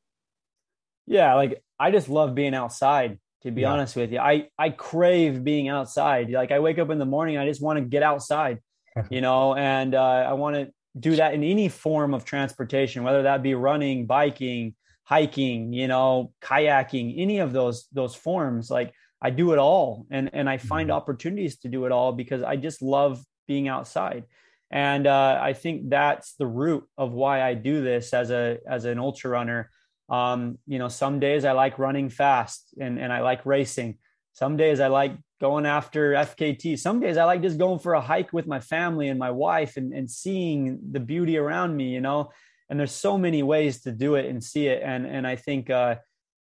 Yeah, like I just love being outside, to be yeah. honest with you. I I crave being outside. Like I wake up in the morning, I just want to get outside, <laughs> you know, and uh, I want to do that in any form of transportation, whether that be running, biking, hiking, you know, kayaking, any of those those forms. Like I do it all and and I find mm-hmm. opportunities to do it all because I just love being outside. And uh, I think that's the root of why I do this as a as an ultra runner. Um, you know, some days I like running fast and and I like racing. Some days I like going after FKT. Some days I like just going for a hike with my family and my wife and, and seeing the beauty around me, you know. And there's so many ways to do it and see it. And and I think uh,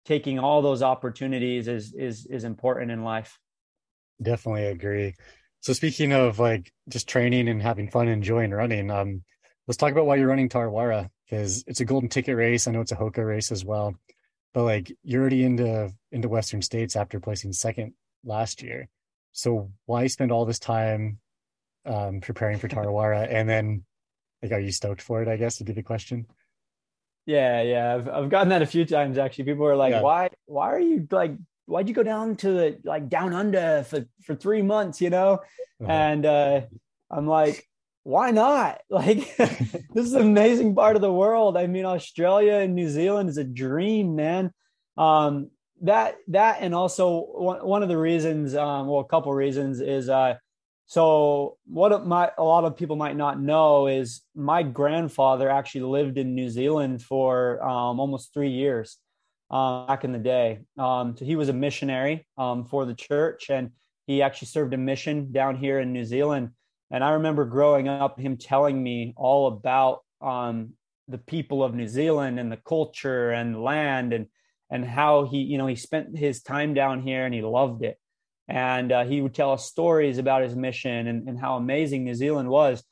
taking all those opportunities is is is important in life definitely agree so speaking of like just training and having fun and enjoying running um let's talk about why you're running tarawera because it's a golden ticket race i know it's a hoka race as well but like you're already into into western states after placing second last year so why spend all this time um preparing for tarawera and then like are you stoked for it i guess would be the question yeah, yeah. I've I've gotten that a few times actually. People are like, yeah. "Why why are you like why'd you go down to the like down under for for 3 months, you know?" Uh-huh. And uh I'm like, "Why not? <laughs> Like <laughs> this is an amazing part of the world. I mean, Australia and New Zealand is a dream, man." Um that that and also one, one of the reasons um well a couple reasons is uh so what my a lot of people might not know is my grandfather actually lived in New Zealand for um, almost three years uh, back in the day. Um, so he was a missionary um, for the church, and he actually served a mission down here in New Zealand. And I remember growing up, him telling me all about um, the people of New Zealand and the culture and land and and how he you know he spent his time down here and he loved it and uh, he would tell us stories about his mission and, and how amazing New Zealand was.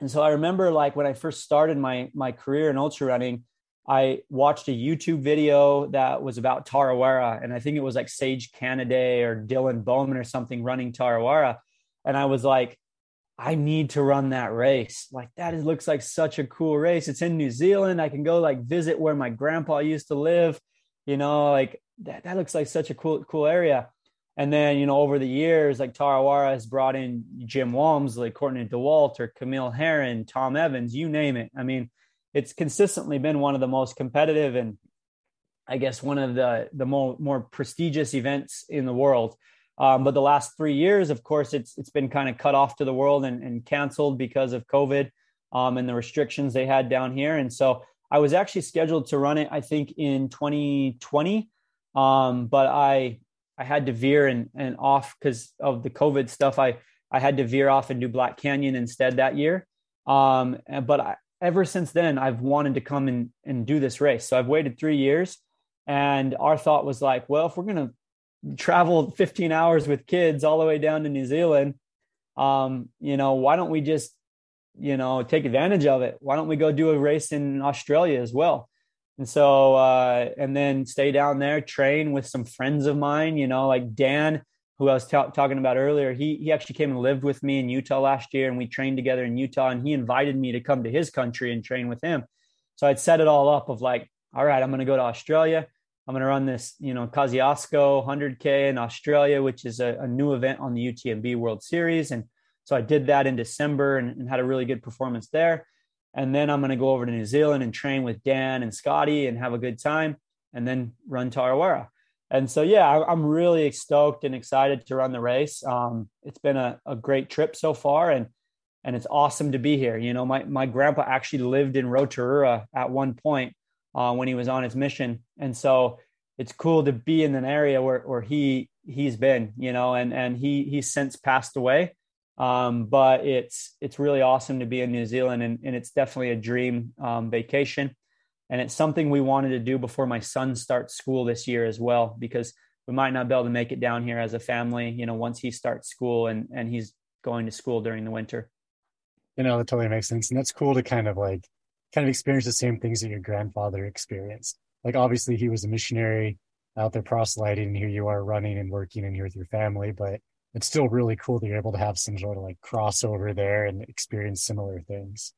And so I remember like when I first started my my career in ultra running, I watched a YouTube video that was about Tarawera, and I think it was like Sage Canaday or Dylan Bowman or something running Tarawera, and I was like, I need to run that race. Like that is, looks like such a cool race. It's in New Zealand. I can go like visit where my grandpa used to live. You know, like that, that looks like such a cool, cool area. And then, you know, over the years, like Tarawera has brought in Jim Walmsley, Courtney Dauwalter, or Camille Herron, Tom Evans, you name it. I mean, it's consistently been one of the most competitive and I guess one of the the more more prestigious events in the world. Um, but the last three years, of course, it's it's been kind of cut off to the world and, and canceled because of COVID um, and the restrictions they had down here. And so I was actually scheduled to run it, I think, in 2020, um, but I I had to veer and and off because of the COVID stuff. I I had to veer off and do Black Canyon instead that year. Um, but I, ever since then, I've wanted to come and and do this race. So I've waited three years, and our thought was like, well, if we're gonna travel 15 hours with kids all the way down to New Zealand, um, you know, why don't we just, you know, take advantage of it? Why don't we go do a race in Australia as well? And so, uh, and then stay down there, train with some friends of mine, you know, like Dan, who I was t- talking about earlier. He, he actually came and lived with me in Utah last year and we trained together in Utah and he invited me to come to his country and train with him. So I'd set it all up of like, all right, I'm going to go to Australia. I'm going to run this, you know, Kosciuszko 100K in Australia, which is a, a, new event on the UTMB World Series. And so I did that in December and, and, had a really good performance there. And then I'm going to go over to New Zealand and train with Dan and Scotty and have a good time and then run Tarawera. And so, yeah, I, am really stoked and excited to run the race. Um, it's been a, a great trip so far and, and it's awesome to be here. You know, my, my grandpa actually lived in Rotorua at one point uh, when he was on his mission. And so it's cool to be in an area where, where he he's been, you know, and and he he's since passed away. Um, but it's it's really awesome to be in New Zealand, and, and it's definitely a dream um, vacation, and it's something we wanted to do before my son starts school this year as well, because we might not be able to make it down here as a family, you know, once he starts school and and he's going to school during the winter. You know, that totally makes sense, and that's cool to kind of like kind of experience the same things that your grandfather experienced. Like obviously he was a missionary out there proselyting, and here you are running and working and here with your family, but it's still really cool that you're able to have some sort of like crossover there and experience similar things.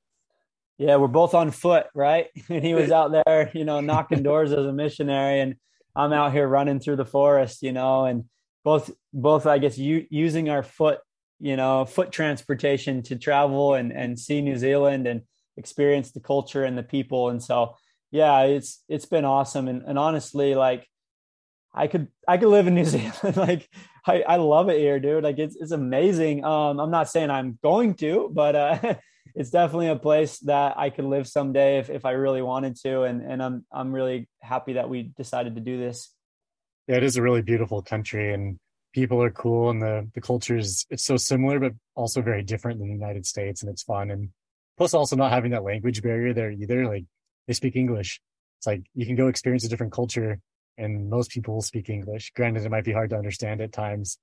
Yeah, we're both on foot, right? <laughs> And he was out there, you know, knocking doors as a missionary, and I'm out here running through the forest, you know, and both both I guess you using our foot, you know, foot transportation to travel and and see New Zealand and experience the culture and the people. And so, yeah, it's it's been awesome. And, and honestly, like I could I could live in New <laughs> Zealand. like I, I love it here, dude. Like it's it's amazing. Um, I'm not saying I'm going to, but uh, <laughs> it's definitely a place that I could live someday if, if I really wanted to. And and I'm I'm really happy that we decided to do this. Yeah, it is a really beautiful country and people are cool and the the culture is it's so similar but also very different than the United States and it's fun and plus also not having that language barrier there either like they speak english it's like you can go experience a different culture and most people will speak english granted it might be hard to understand at times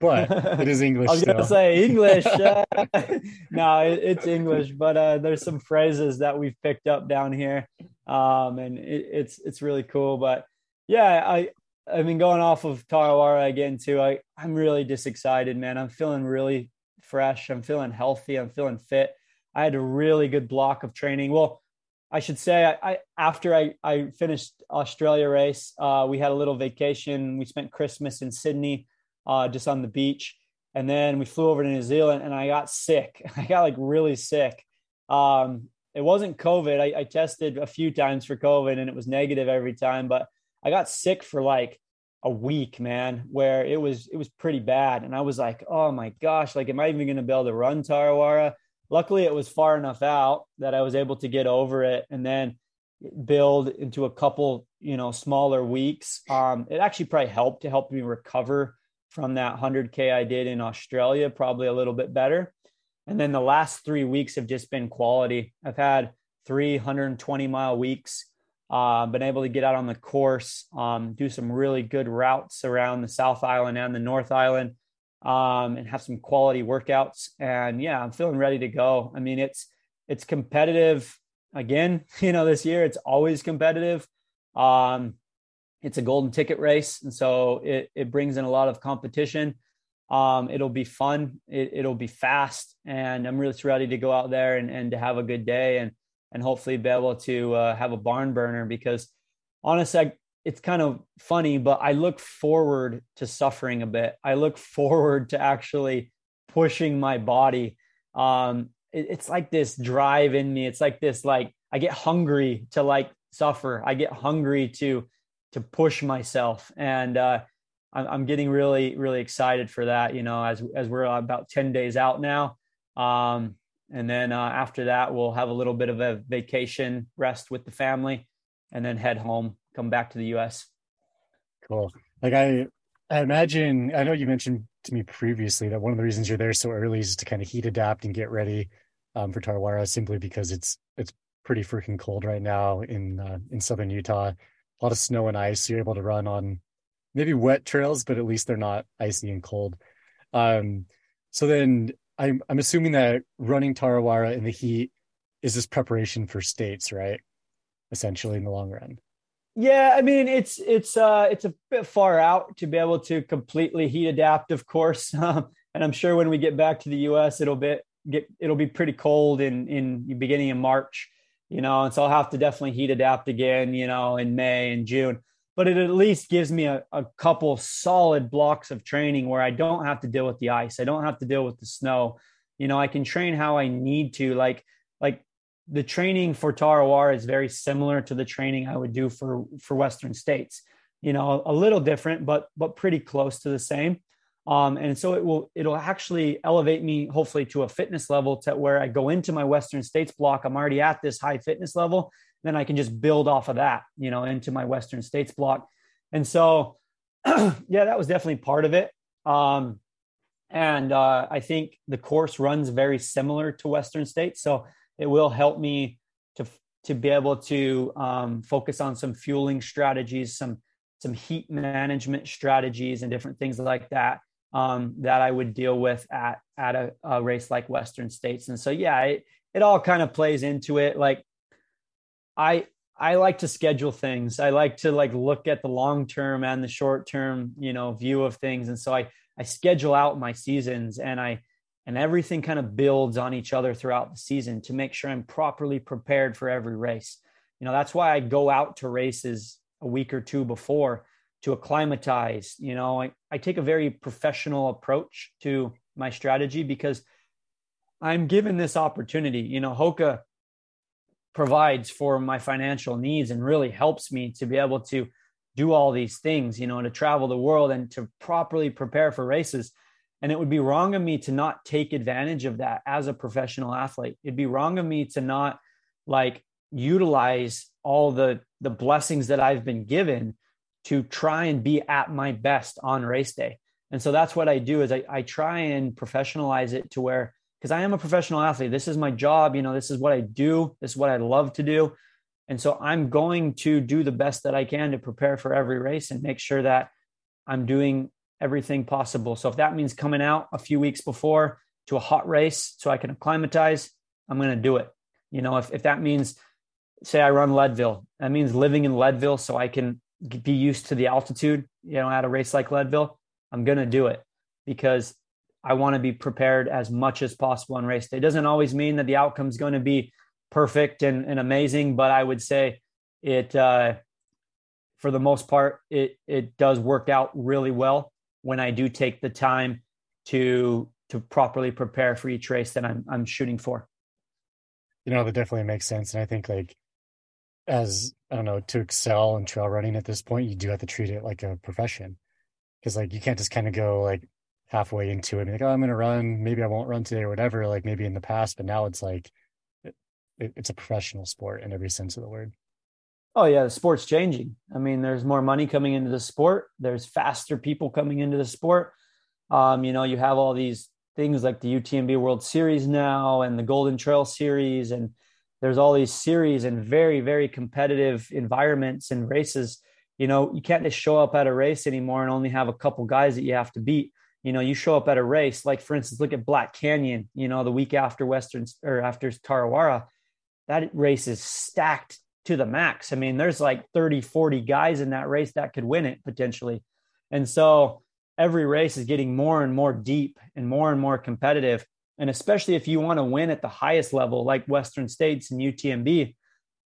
but <laughs> it is english i was gonna say english <laughs> uh, <laughs> no it, it's english but uh, there's some phrases that we've picked up down here um, and it, it's it's really cool but yeah i i mean going off of tarawera again too. I i'm really just excited man. I'm feeling really fresh. I'm feeling healthy. I'm feeling fit. I had a really good block of training. Well, I should say, I, I after I, I finished Australia race, uh, we had a little vacation. We spent Christmas in Sydney, uh, just on the beach, and then we flew over to New Zealand. And I got sick. <laughs> I got like really sick. Um, it wasn't COVID. I, I tested a few times for COVID, and it was negative every time. But I got sick for like a week, man, where it was it was pretty bad. And I was like, oh my gosh, like, am I even going to be able to run Tarawera? luckily it was far enough out that I was able to get over it and then build into a couple, you know, smaller weeks. Um, it actually probably helped to help me recover from that 100K I did in Australia, probably a little bit better. And then the last three weeks have just been quality. I've had 320 mile weeks, uh, been able to get out on the course, um, do some really good routes around the South Island and the North Island um, and have some quality workouts. And yeah, I'm feeling ready to go. I mean, it's it's competitive again. <laughs> You know, this year it's always competitive. Um, it's a golden ticket race, and so it it brings in a lot of competition. Um, it'll be fun. It, will be fast, and I'm really ready to go out there and, and to have a good day and and hopefully be able to uh, have a barn burner because honestly, I, it's kind of funny, but I look forward to suffering a bit. I look <laughs> forward to actually pushing my body. Um, it, it's like this drive in me. It's like this like I get hungry to like suffer. I get hungry to to push myself, and uh, I'm, getting really really excited for that. You know, as as we're about ten days out now, um, and then uh, after that we'll have a little bit of a vacation, rest with the family, and then head home, come back to the U.S. Cool. Like I, I imagine. I know you mentioned to me previously that one of the reasons you're there so early is to kind of heat adapt and get ready um, for Tarawera, simply because it's it's pretty freaking cold right now in uh, in southern Utah. A lot of snow and ice. So you're able to run on maybe wet trails, but at least they're not icy and cold. Um, so then I'm I'm assuming that running Tarawera in the heat is this preparation for states, right? Essentially, in the long run. Yeah, I mean it's it's uh it's a bit far out to be able to completely heat adapt, of course. <laughs> Um, and I'm sure when we get back to the U.S., it'll be get it'll be pretty cold in in beginning of March you know, and so I'll have to definitely heat adapt again, you know, in May and June. But it at least gives me a, a couple solid blocks of training where I don't have to deal with the ice. I don't have to deal with the snow. You know, I can train how I need to. Like, like the training for Tarawera is very similar to the training I would do for for Western states. You know, a little different, but but pretty close to the same. Um, and so it will it'll actually elevate me hopefully to a fitness level to where I go into my Western States block. I'm already at this high fitness level. Then I can just build off of that, you know, into my Western States block. And so, <clears throat> yeah, that was definitely part of it. Um, and uh, I think the course runs very similar to Western States, so it will help me to to be able to um, focus on some fueling strategies, some some heat management strategies, and different things like that um, that I would deal with at at a, a, race like Western States. And so yeah, it it all kind of plays into it. Like I I like to schedule things. I like to like look at the long term and the short term, you know, view of things. And so I I schedule out my seasons and I and everything kind of builds on each other throughout the season to make sure I'm properly prepared for every race. You know, that's why I go out to races a week or two before to acclimatize. You know, I, I take a very professional approach to my strategy because I'm given this opportunity. You know, Hoka provides for my financial needs and really helps me to be able to do all these things, you know, to travel the world and to properly prepare for races. And it would be wrong of me to not take advantage of that as a professional athlete. It'd be wrong of me to not like utilize all the the blessings that I've been given to try and be at my best on race day. And so that's what I do is I, I try and professionalize it to where because I am a professional athlete. This is my job, you know, this is what I do, this is what I love to do. And so I'm going to do the best that I can to prepare for every race and make sure that I'm doing everything possible. So if that means coming out a few weeks before to a hot race so I can acclimatize, I'm going to do it. You know, if, if that means, say I run Leadville, that means living in Leadville so I can be used to the altitude, you know, at a race like Leadville, I'm going to do it because I want to be prepared as much as possible on race day. It doesn't always mean that the outcome is going to be perfect and, and amazing, but I would say it, uh, for the most part, it, it does work out really well when I do take the time to, to properly prepare for each race that I'm, I'm shooting for. You know, that definitely makes sense. And I think like as I don't know to excel in trail running at this point, you do have to treat it like a profession because like you can't just kind of go like halfway into it, like oh I'm gonna run, maybe I won't run today or whatever. Like maybe in the past, but now it's like it, it's a professional sport in every sense of the word. Oh yeah, the sport's changing. I mean, there's more money coming into the sport. There's faster people coming into the sport. Um, you know, you have all these things like the UTMB World Series now and the Golden Trail Series and there's all these series and very very competitive environments and races. You know you can't just show up at a race anymore and only have a couple guys that you have to beat. You know you show up at a race like for instance look at black canyon you know the week after western or after tarawera. That race is stacked to the max. I mean there's like 30 40 guys in that race that could win it potentially. And so every race is getting more and more deep and more and more competitive. And especially if you want to win at the highest level, like Western States and UTMB,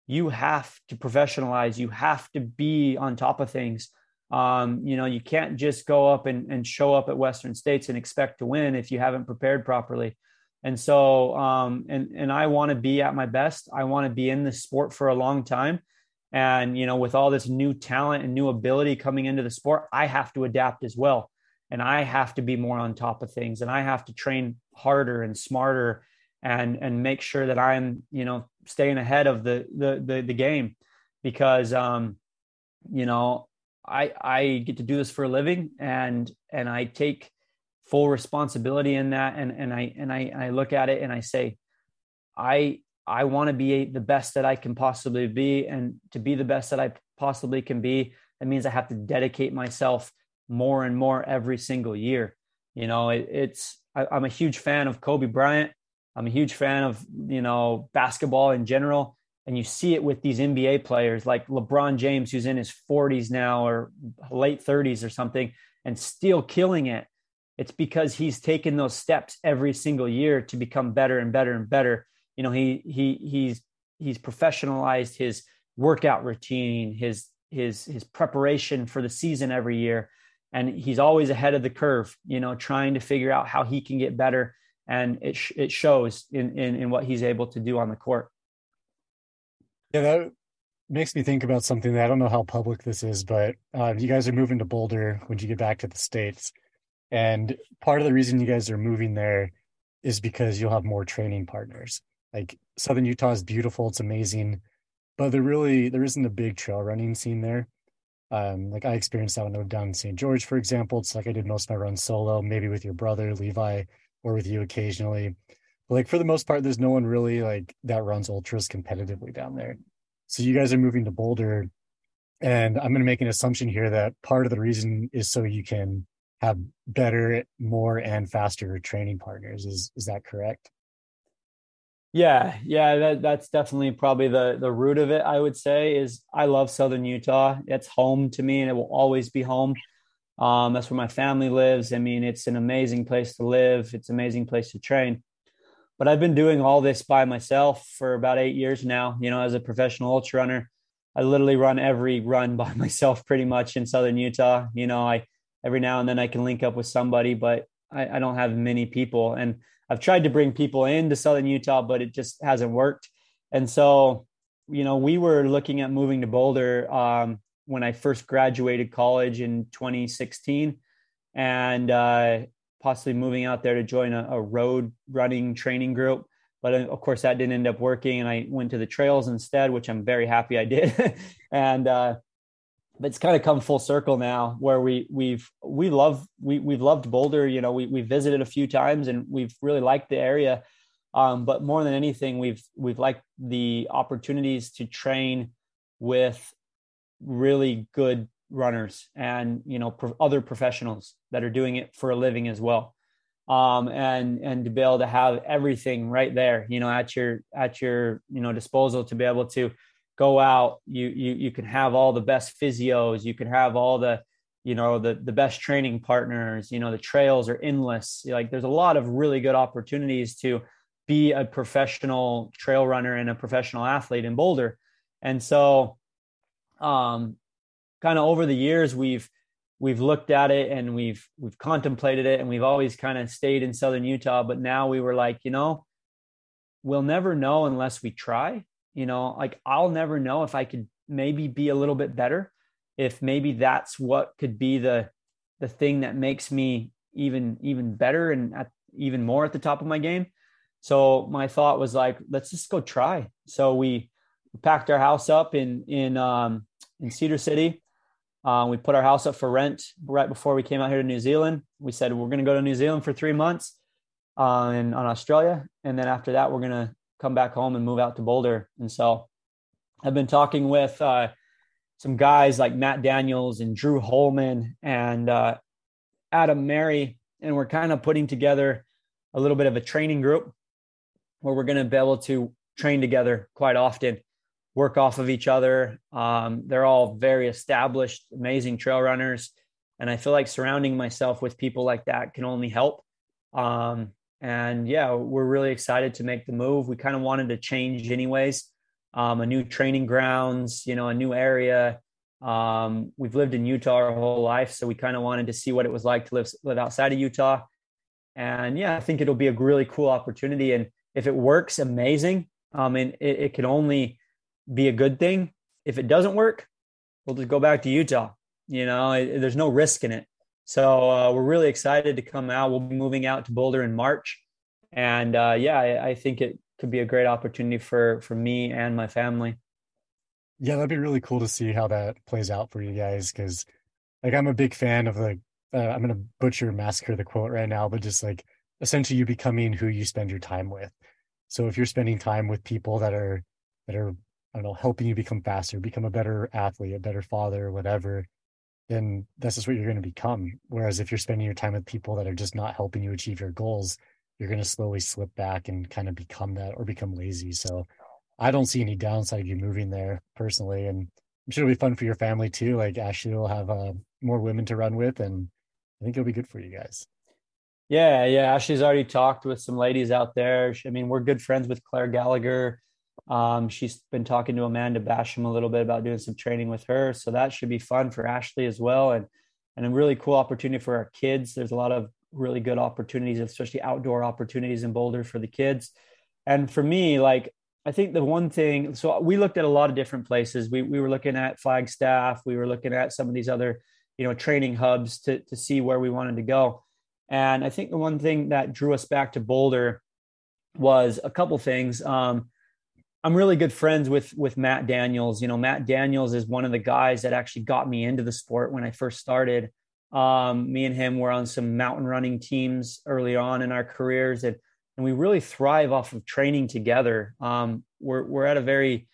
you have to professionalize. You have to be on top of things. Um, you know, you can't just go up and, and show up at Western States and expect to win if you haven't prepared properly. And so, um, and and I want to be at my best. I want to be in the sport for a long time. And you know, with all this new talent and new ability coming into the sport, I have to adapt as well. And I have to be more on top of things. And I have to train harder and smarter, and and make sure that I'm you know staying ahead of the the the, the game, because um, you know I I get to do this for a living, and and I take full responsibility in that, and and I and I I look at it and I say, I I want to be the best that I can possibly be, and to be the best that I possibly can be, that means I have to dedicate myself more and more every single year. You know, it, it's I, I'm a huge fan of Kobe Bryant. I'm a huge fan of you know basketball in general and you see it with these NBA players like LeBron James, who's in his 40s now or late 30s or something, and still killing it. It's because he's taken those steps every single year to become better and better and better. You know, he he he's he's professionalized his workout routine, his his his preparation for the season every year, and he's always ahead of the curve. You know, trying to figure out how he can get better, and it sh- it shows in, in in what he's able to do on the court. Yeah, that makes me think about something that I don't know how public this is, but uh, you guys are moving to Boulder when you get back to the States. And part of the reason you guys are moving there is because you'll have more training partners. Like Southern Utah is beautiful, it's amazing, but there really there isn't a big trail running scene there. Um, like I experienced that when I lived down in St. George, for example. It's like I did most of my runs solo, maybe with your brother Levi, or with you occasionally But like for the most part, there's no one really like that runs ultras competitively down there. So you guys are moving to Boulder, and I'm going to make an assumption here that part of the reason is so you can have better, more, and faster training partners. Is is that correct? Yeah, yeah, that, that's definitely probably the the root of it. I would say is I love Southern Utah. It's home to me, and it will always be home. Um, that's where my family lives. I mean, it's an amazing place to live. It's an amazing place to train but I've been doing all this by myself for about eight years now. You know, as a professional ultra runner, I literally run every run <laughs> by myself pretty much in Southern Utah. You know, I every now and then I can link up with somebody, but I, I don't have many people. And I've tried to bring people into Southern Utah, but it just hasn't worked. And so, you know, we were looking at moving to Boulder um, when I first graduated college in 2016. And uh, possibly moving out there to join a, a road running training group. But uh, of course, that didn't end up working, and I went to the trails instead, which I'm very happy I did. <laughs> and uh, but it's kind of come full circle now, where we we've we love we we've loved Boulder. You know, we we visited a few times, and we've really liked the area. Um, but more than anything, we've we've liked the opportunities to train with really good runners and you know pro- other professionals that are doing it for a living as well um, and and to be able to have everything right there you know at your at your you know disposal to be able to go out you you you can have all the best physios you can have all the you know the the best training partners you know the trails are endless. Like there's a lot of really good opportunities to be a professional trail runner and a professional athlete in boulder. And so um kind of over the years we've we've looked at it and we've we've contemplated it and we've always kind of stayed in southern utah. But now we were like you know we'll never know unless we try you know like i'll never know if i could maybe be a little bit better if maybe that's what could be the the thing that makes me even even better and at, even more at the top of my game so my thought was like let's just go try so we packed our house up in in um in cedar city uh, we put our house up for rent right before we came out here to New Zealand. We said we're going to go to New Zealand for three months uh, in, on Australia. And then after that, we're going to come back home and move out to Boulder. And so I've been talking with uh, some guys like Matt Daniels and Drew Holman and uh, Adam Merry. And we're kind of putting together a little bit of a training group where we're going to be able to train together quite often work off of each other. Um, they're all very established, amazing trail runners. And I feel like surrounding myself with people like that can only help. Um, and yeah, we're really excited to make the move. We kind of wanted to change anyways. Um, a new training grounds, you know, a new area. Um, we've lived in Utah our whole life, so we kind of wanted to see what it was like to live live outside of Utah. And yeah, I think it'll be a really cool opportunity. And if it works, amazing. Um, and it, it can only be a good thing. If it doesn't work, we'll just go back to Utah. You know, it, there's no risk in it. So uh, we're really excited to come out. We'll be moving out to Boulder in March, and uh, yeah, I, I, think it could be a great opportunity for for me and my family. Yeah, that'd be really cool to see how that plays out for you guys. Because, like, I'm a big fan of like uh, I'm gonna butcher massacre the quote right now, but just like essentially you becoming who you spend your time with. So if you're spending time with people that are that are I don't know helping you become faster, become a better athlete, a better father, whatever, then that's just what you're going to become. Whereas if you're spending your time with people that are just not helping you achieve your goals, you're going to slowly slip back and kind of become that or become lazy. So I don't see any downside of you moving there personally. And I'm sure it'll be fun for your family too. Like Ashley will have uh, more women to run with, and I think it'll be good for you guys. Yeah, yeah. Ashley's already talked with some ladies out there. I mean, we're good friends with Clare Gallagher. Um, she's been talking to Amanda Basham a little bit about doing some training with her, so that should be fun for Ashley as well, and and a really cool opportunity for our kids. There's a lot of really good opportunities, especially outdoor opportunities in Boulder for the kids. And for me, like I think the one thing, so we looked at a lot of different places. We we were looking at Flagstaff, we were looking at some of these other, you know, training hubs to to see where we wanted to go. And I think the one thing that drew us back to Boulder was a couple things. Um, I'm really good friends with with Matt Daniels. You know, Matt Daniels is one of the guys that actually got me into the sport when I first started. Um, me and him were on some mountain running teams early on in our careers, and and we really thrive off of training together. Um, we're we're at a very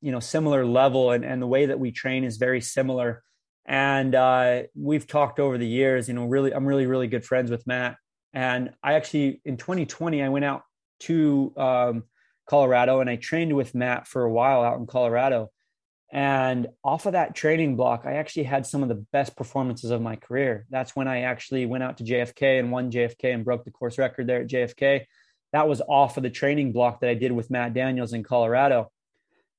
you know similar level, and and the way that we train is very similar. And uh, we've talked over the years. You know, really, I'm really really good friends with Matt. And I actually in 2020 I went out to um, Colorado, and I trained with Matt for a while out in Colorado. And off of that training block, I actually had some of the best performances of my career. That's when I actually went out to JFK and won JFK and broke the course record there at JFK. That was off of the training block that I did with Matt Daniels in Colorado.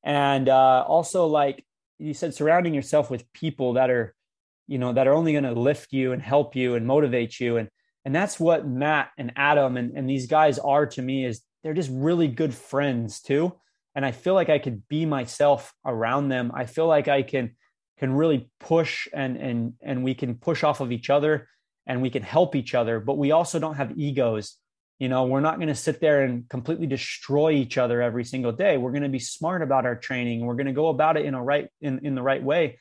And uh, also, like you said, surrounding yourself with people that are, you know, that are only going to lift you and help you and motivate you. And and that's what Matt and Adam and, and these guys are to me is they're just really good friends too. And i feel like i could be myself around them. I feel like i can can really push and and and we can push off of each other and we can help each other but we also don't have egos. You know we're not going to sit there and completely destroy each other every single day. We're going to be smart about our training. We're going to go about it in a right in, in the right way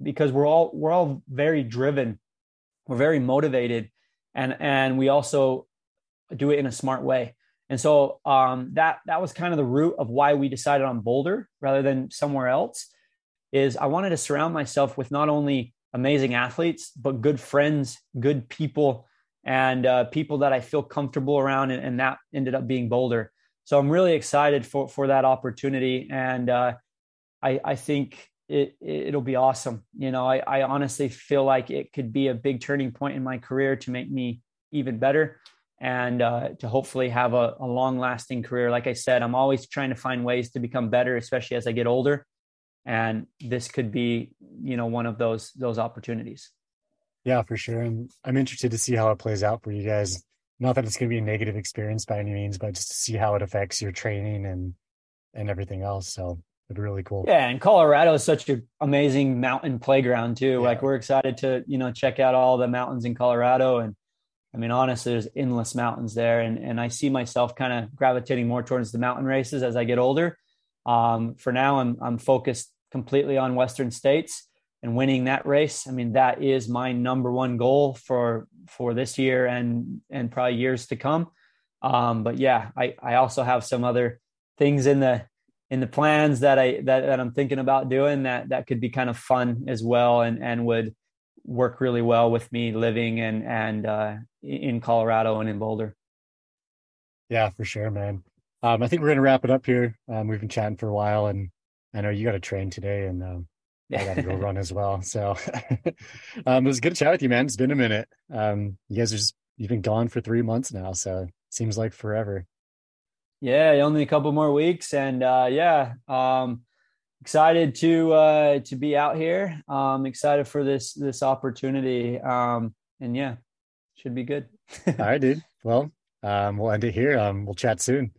because we're all we're all very driven. We're very motivated and and we also do it in a smart way and so um, that that was kind of the root of why we decided on Boulder rather than somewhere else. Is I wanted to surround myself with not only amazing athletes but good friends, good people, and uh, people that I feel comfortable around, and, and, that ended up being Boulder. So I'm really excited for for that opportunity, and uh, I I think it it'll be awesome. You know, I, I honestly feel like it could be a big turning point in my career to make me even better and uh, to hopefully have a, a long lasting career. Like I said, I'm always trying to find ways to become better, especially as I get older. And this could be, you know, one of those those opportunities. Yeah, for sure. And I'm interested to see how it plays out for you guys. Not that it's going to be a negative experience by any means, but just to see how it affects your training and and everything else. So it'd be really cool. Yeah, and Colorado is such an amazing mountain playground too. Yeah. Like we're excited to you know check out all the mountains in Colorado and I mean, honestly, there's endless mountains there, and and I see myself kind of gravitating more towards the mountain races as I get older. Um, for now, I'm I'm focused completely on Western States and winning that race. I mean, that is my number one goal for for this year and and probably years to come. Um, but yeah, I I also have some other things in the in the plans that I that, that I'm thinking about doing that that could be kind of fun as well and and would work really well with me living and and uh, in Colorado and in Boulder. Yeah, for sure, man. Um, I think we're gonna wrap it up here. Um, we've been chatting for a while, and I know you got to train today, and um, I got to go <laughs> run as well. So <laughs> um, it was good to chat with you, man. It's been a minute. Um, you guys are just you've been gone for three months now, so seems like forever. Yeah, only a couple more weeks, and uh, yeah, um, excited to uh, to be out here. Um, excited for this this opportunity, um, and yeah, should be good. <laughs> All right, dude. Well, um, we'll end it here. Um, we'll chat soon.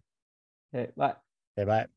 Okay, bye. Okay, bye.